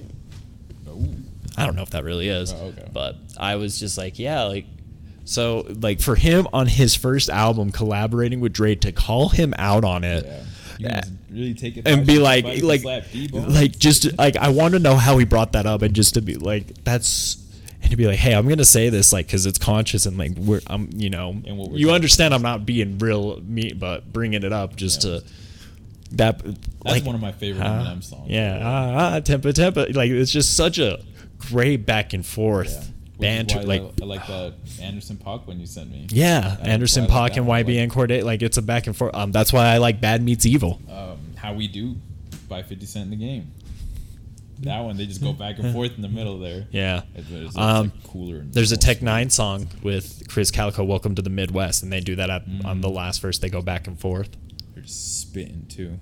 I don't know if that really is, Oh, okay. but I was just like, yeah, like so like for him on his first album collaborating with Dre to call him out on it. Yeah. You guys really take it And be like, like, like, just like I want to know how he brought that up, and just to be like, that's, and to be like, hey, I'm gonna say this like because it's conscious and like we're, I'm, you know, And what we're you talking understand, I'm not being real me, but bringing it up just Yeah. to that, That's like, one of my favorite huh? Eminem songs. Yeah, ah, ah, tempa tempa. Like it's just such a great back and forth Yeah. Banter. Like I, I like the Anderson .Paak when you sent me. yeah, That's Anderson I like and one, YB like- Corday. Like it's a back and forth. Um, that's why I like Bad Meets Evil. um, How We Do by 50 Cent in the game. That one, they just go back and forth in the middle there. Yeah. It's, it's, Um, cooler. There's a Tech. Nine song with Krizz Kaliko, "Welcome to the Midwest," and they do that at, on Mm. the last verse. They go back and forth. They're just spitting too.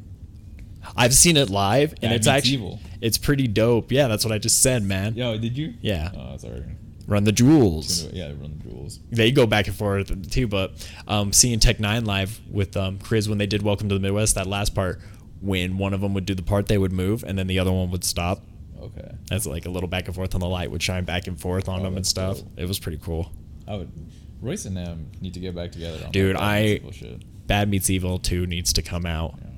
I've seen it live, and it's actually Evil. it's pretty dope. Yeah, that's what I just said, man. Yo, did you? Yeah. Oh, sorry. Run the jewels. Yeah, run the jewels. They go back and forth too, but um, seeing Tech N9ne live with um, Krizz when they did "Welcome to the Midwest," that last part, when one of them would do the part, they would move, and then the other one would stop. Okay. That's like a little back and forth, and the light would shine back and forth on Oh, them and stuff. dope. It was pretty cool. I would. Royce and them need to get back together. On Dude, I- shit. Bad Meets Evil Two needs to come out. Yeah.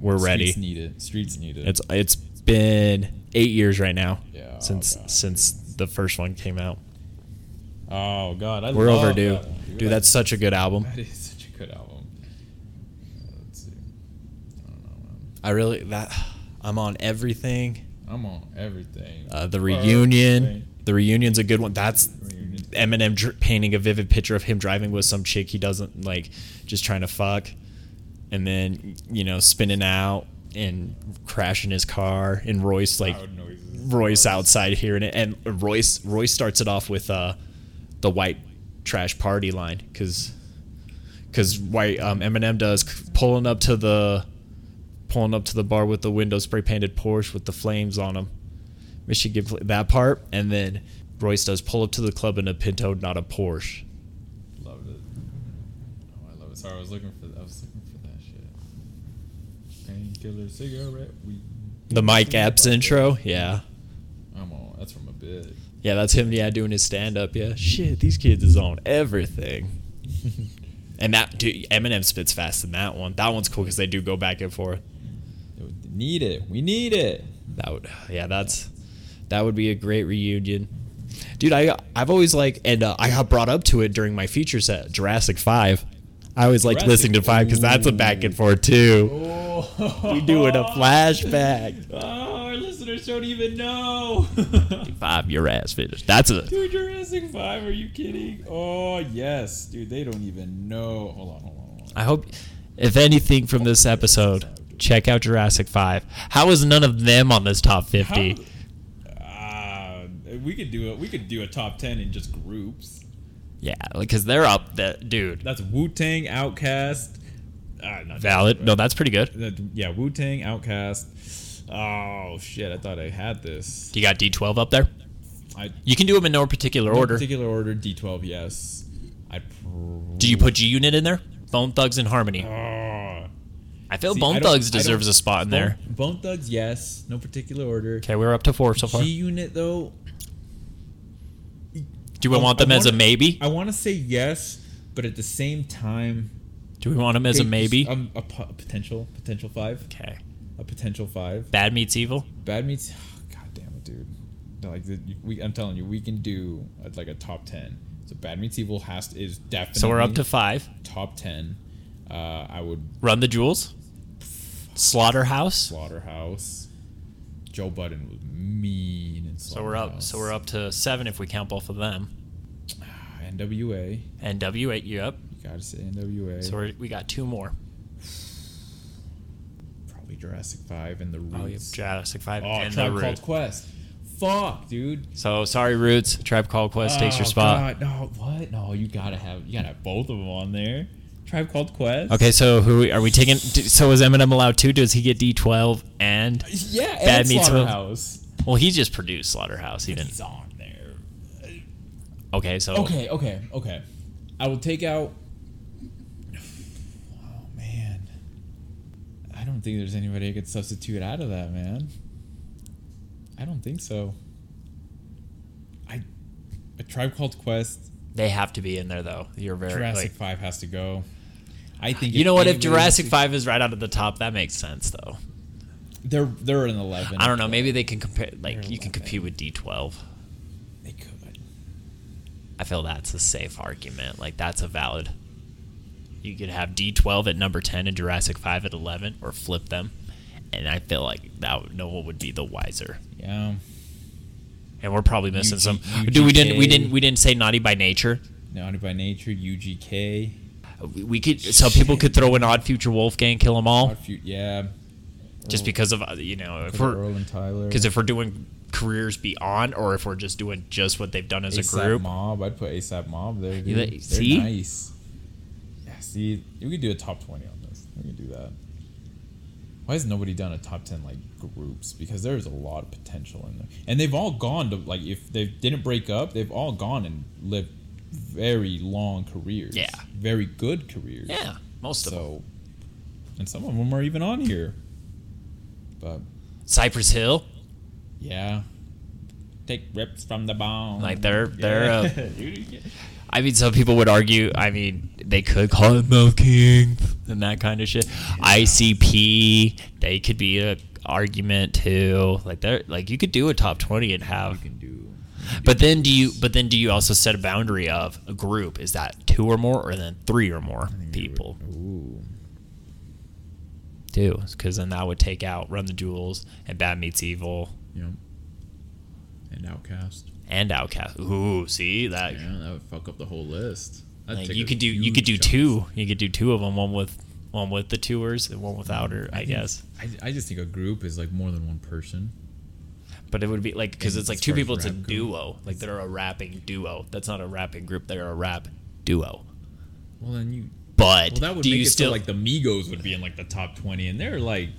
We're Streets ready. Need it. Streets need it. It's it's been eight years right now Yeah, oh since God, since the first one came out. oh god, I We're overdue, that. dude. That's such a good album. that is such a good album. Let's see. I don't know, man. I really that I'm on everything. I'm on everything. Uh, the reunion, Everything. the reunion's a good one. That's. Eminem dr- painting a vivid picture of him driving with some chick he doesn't like, just trying to fuck, and then you know spinning out and crashing his car, and Royce like Royce outside hearing it, and Royce Royce starts it off with uh, the white trash party line because because white um, Eminem does pulling up to the pulling up to the bar with the window spray painted Porsche with the flames on them. Should give that part, and then Royce does pull up to the club in a Pinto, not a Porsche. Loved it. Oh, I love it. Sorry, I was looking for. I was looking for that shit. Painkiller cigarette. We. The Mike Epps intro, yeah. I'm on. That's from a bit. Yeah, that's him. Yeah, doing his stand up. Yeah, shit, these kids is on everything. and that dude, Eminem spits fast in that one. That one's cool because they do go back and forth. Need it. We need it. That would, yeah, that's that would be a great reunion, dude. I I've always like, and uh, I got brought up to it during my feature set, Jurassic Five. I always liked Jurassic- listening to Five because that's a back and forth too. Oh. We doing a flashback. Oh, our listeners don't even know. Five, your ass finished. That's a Dude, Jurassic 5, are you kidding? Oh, yes. Dude, they don't even know. Hold on, hold on, hold on. I hope, if anything from this episode, check out Jurassic 5. How is none of them on this top 50? How- we could do it. We could do a top 10 in just groups. Yeah, because they're up. The, dude, That's Wu Tang, OutKast. Uh, not valid. No, that's pretty good. That- yeah, Wu Tang, OutKast. Oh shit! I thought I had this. You got D12 up there? I You can do them in no particular no order. particular order. D12, yes. I. Pr- Do you put G Unit in there? Bone Thugs and Harmony. Oh. I feel See, Bone I Thugs deserves a spot in there. Bone, Bone Thugs, yes. No particular order. Okay, we're up to four so far. G Unit though. Do we I- want I them as a maybe? I want to say yes, but at the same time, Do we want them as a maybe? Um, a, potential, potential five, Okay. a potential five. Bad meets evil. Bad meets. God damn it, dude. No, Like the, we, I'm telling you, we can do uh, like a top ten. So Bad Meets Evil has is definitely. So we're up to five. top ten. Uh, I would Run the Jewels. Slaughterhouse. Slaughterhouse. Joe Budden was mean in So we're up. So we're up to seven if we count both of them. NWA. NWA. W8, you gotta say NWA. So we're, we got two more. Probably Jurassic Five and the oh, Roots. Oh, yeah, Jurassic Five Oh, and Tribe the Called Roots. Quest. Fuck, dude. So sorry, Roots. Tribe Called Quest takes your Oh, spot. God, no, what? No, you gotta have you gotta have both of them on there. Tribe Called Quest. Okay, so who are we taking? So is Eminem allowed two? Does he get D12 and? Uh, yeah, Bad and Meets Evil. Slaughterhouse. Well, he just produced Slaughterhouse. He didn't. He's on there. Okay, so Okay, okay, okay. I will take out. Oh man, I don't think there's anybody I could substitute out of that, man. I don't think so. I, a tribe called Quest. they have to be in there though. You're very Jurassic like, Five has to go. I think. You know what? If Jurassic to- Five is right out of the top, that makes sense though. they're they're an eleven. I don't know. Maybe they can compare. Like you can compete with D12. they could. I feel that's a safe argument. Like that's a valid. You could have D12 at number 10 and Jurassic 5 at 11, or flip them, and I feel like that no one would be the wiser. Yeah. And we're probably missing some. Dude, we didn't. We didn't. We didn't say Naughty by Nature. Naughty by Nature, UGK. We- could. So people could throw in Odd Future Wolfgang, Kill 'Em All, Odd Fu- yeah. just because of uh, you know if we're Earl and Tyler. because if we're doing careers beyond, or if we're just doing just what they've done as a group. Mob, I'd put ASAP Mob there. Dude. They're see? nice. Yeah, see, we could do a top twenty on this. We could do that. Why has nobody done a top ten like groups? Because there's a lot of potential in there, and they've all gone to like if they didn't break up, they've all gone and lived very long careers. Yeah. very good careers. Yeah, most of them. So, and some of them are even on here. But Cypress Hill. yeah, take rips from the bone. Like, they're- they're, uh, Dude, I mean, some people would argue. I mean, they could call it Mouth King and that kind of shit. ICP, they could be a argument too. Like they're like you could do a top twenty and you have. can do. But then do you? But then do you also set a boundary of a group? Is that two or more, or then three or more people? Ooh. Because then that would take out Run the Jewels and Bad Meets Evil Yep. And OutKast. and OutKast. Ooh, see that? Yeah, that would fuck up the whole list. Like you could do you could do chunk. two. You could do two of them. One with One with the tours and one without her, I think- guess. I, I just think a group is like more than one person. But it would be like because it's like two people. It's a rap go- duo. Like they're a rapping duo. That's not a rapping group. They're a rap duo. Well, then you. But Well, that would do make you it still so like the Migos would be in like the top twenty, and they're like,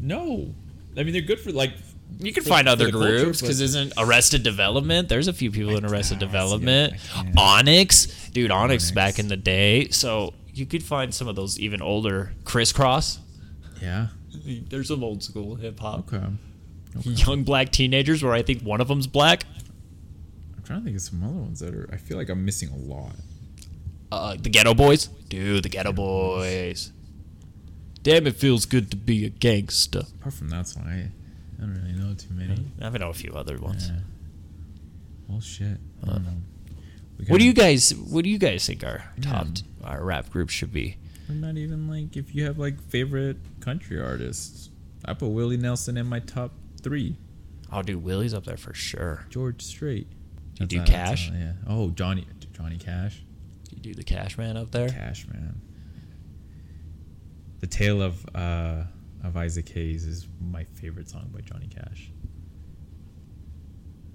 no. I mean, they're good for like. You can for- find other groups because but- isn't Arrested Development? There's a few people in Arrested I. Development. I. Onyx, dude, Onyx, Onyx. back in the day. So you could find some of those even older. Kris Kross. Yeah. There's some old school hip hop. Okay. Young black teenagers, where I think one of them's black. I'm trying to think of some other ones that are. I feel like I'm missing a lot. Uh, the Geto Boys, dude, the Geto Boys. Damn, it feels good to be a gangster. Apart from that song, I, I don't really know too many. I know a few other ones. Yeah. Well, shit. Uh, don't know. We What do you guys? What do you guys think our top Yeah. our rap group should be? Or not even like if you have like favorite country artists. I put Willie Nelson in my top three. I'll do Willie's up there for sure. George Strait. You do not- Cash? not- yeah. Oh, Johnny Johnny Cash. You do the Cash Man up there. Cash man. The Tale of uh, of Isaac Hayes is my favorite song by Johnny Cash.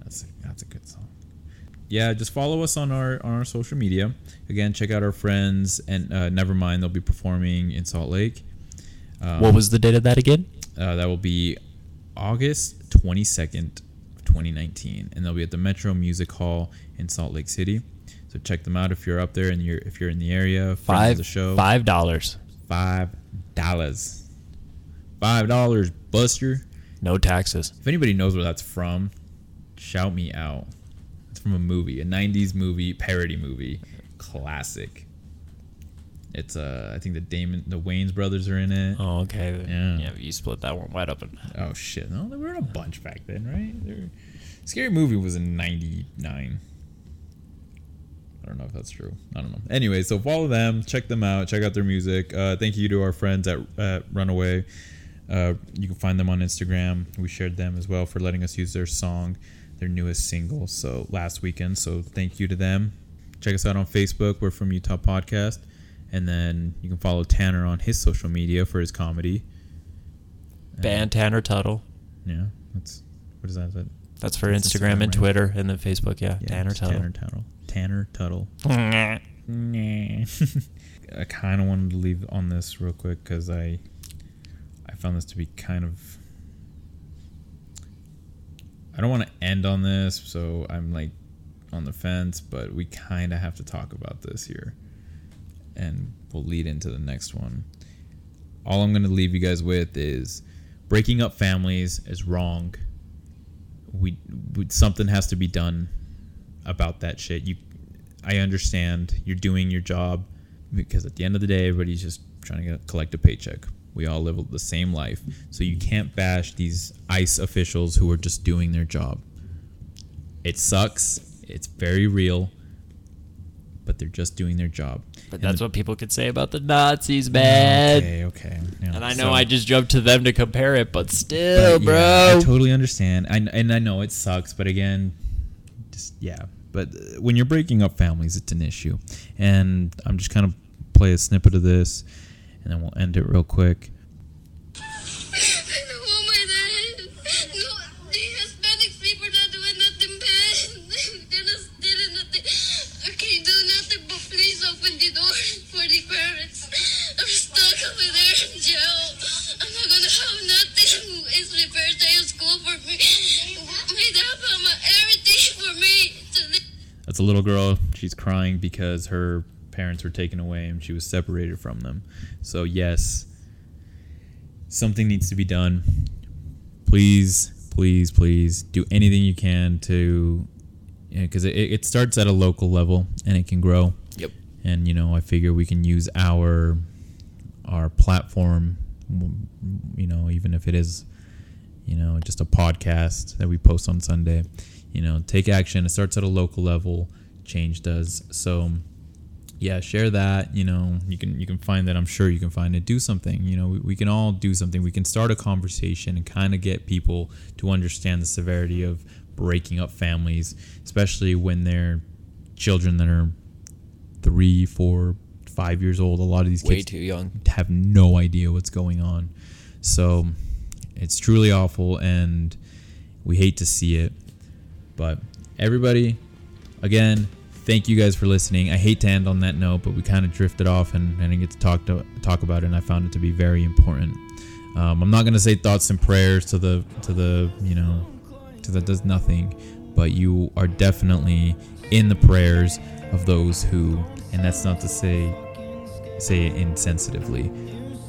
That's a, that's a good song. Yeah, just follow us on our on our social media. Again, check out our friends and uh, never mind they'll be performing in Salt Lake. Um, What was the date of that again? uh, that will be August 22nd, 2019, and they'll be at the Metro Music Hall in Salt Lake City. So check them out if you're up there and you're if you're in the area. Five the show. five dollars, Five dollars. Five dollars, Buster. no taxes. If anybody knows where that's from, shout me out. It's from a movie, a '90s movie, parody movie, classic. It's uh, I think the Damon, the Wayans brothers are in it. Oh, okay. Yeah. yeah. You split that one wide open. Oh shit! No, they were in a bunch back then, right? They're, Scary Movie was in '99. I don't know if that's true. I don't know. Anyway, so follow them, check them out, check out their music. Uh, thank you to our friends at, at Runaway. Uh, you can find them on Instagram. We shared them as well for letting us use their song, their newest single. So last weekend. So thank you to them. Check us out on Facebook. We're from Utah Podcast, and then you can follow Tanner on his social media for his comedy. Uh, Band Tanner Tuttle. Yeah, that's what is that? Is that That's for That's Instagram Instagram, and right? Twitter and then Facebook. Yeah, yeah, Tanner Tuttle. Tanner Tuttle. Tanner Tuttle. I kind of wanted to leave on this real quick because I, I found this to be kind of. I don't want to end on this, so I'm like on the fence, but we kind of have to talk about this here, and we'll lead into the next one. All I'm going to leave you guys with is breaking up families is wrong. We, we something has to be done about that shit. You I understand you're doing your job because at the end of the day everybody's just trying to get, collect a paycheck. We all live the same life. So you can't bash these ICE officials who are just doing their job. It sucks. It's very real. But they're just doing their job. But And that's the- what people could say about the Nazis, man. Okay, okay. Yeah, And I know so- I just jumped to them to compare it, but still, But, bro. yeah, I totally understand. I, and I know it sucks, but again, just yeah. But uh, when you're breaking up families, it's an issue. And I'm just kind of play a snippet of this, and then we'll end it real quick. I know all my dad. No, the Hispanic people not doing nothing bad. They're not stealing nothing. I can't do nothing but please open the door for the parents. I'm stuck over there in jail. I'm not gonna have nothing. It's my birthday at school for me. My dad bought my everything for me to live. That's a little girl. She's crying because her parents were taken away and she was separated from them. So yes, something needs to be done. Please, please, please do anything you can to, because it, it starts at a local level and it can grow. Yep. And you know, I figure we can use our our platform. You know, even if it is, you know, just a podcast that we post on Sunday. You know, take action. It starts at a local level. Change does. So, yeah, share that. You know, you can you can find that. I'm sure you can find it. Do something. You know, we, we can all do something. We can start a conversation and kind of get people to understand the severity of breaking up families, especially when they're children that are three, four, five years old. A lot of these Way kids too young. have no idea what's going on. So it's truly awful and we hate to see it. But everybody, again, thank you guys for listening. I hate to end on that note, but we kind of drifted off and, and I didn't get to talk to talk about it and I found it to be very important. Um, I'm not gonna say thoughts and prayers to the to the you know to that does nothing, but you are definitely in the prayers of those who, and that's not to say say it insensitively,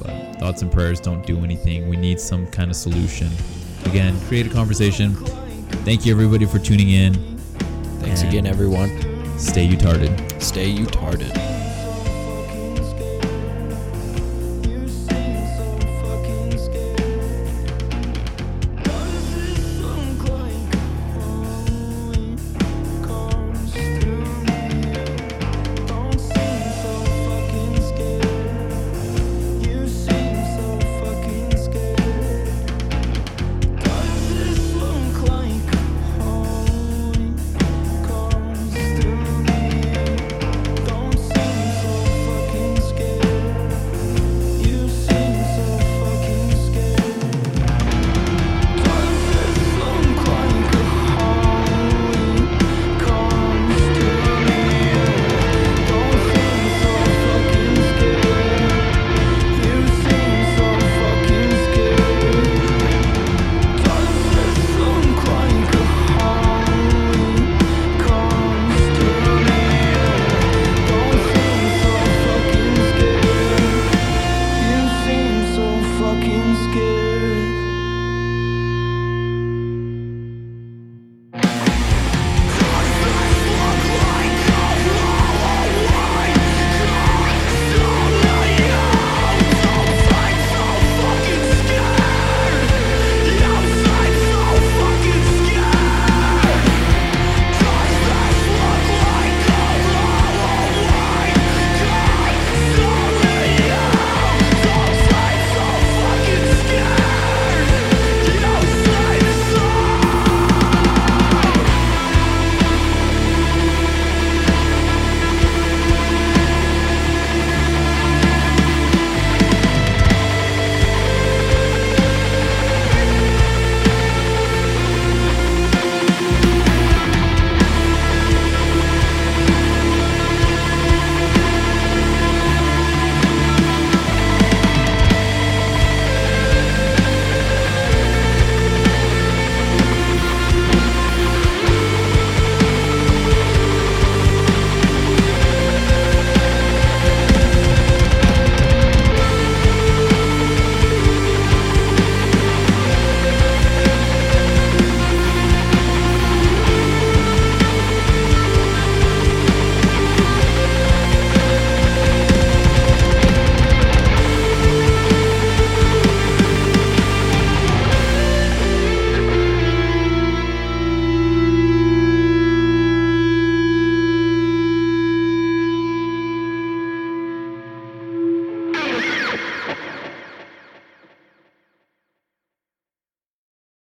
but thoughts and prayers don't do anything. We need some kind of solution. Again, create a conversation. Thank you everybody for tuning in. Thanks And again, everyone. Stay utarded. Stay utarded.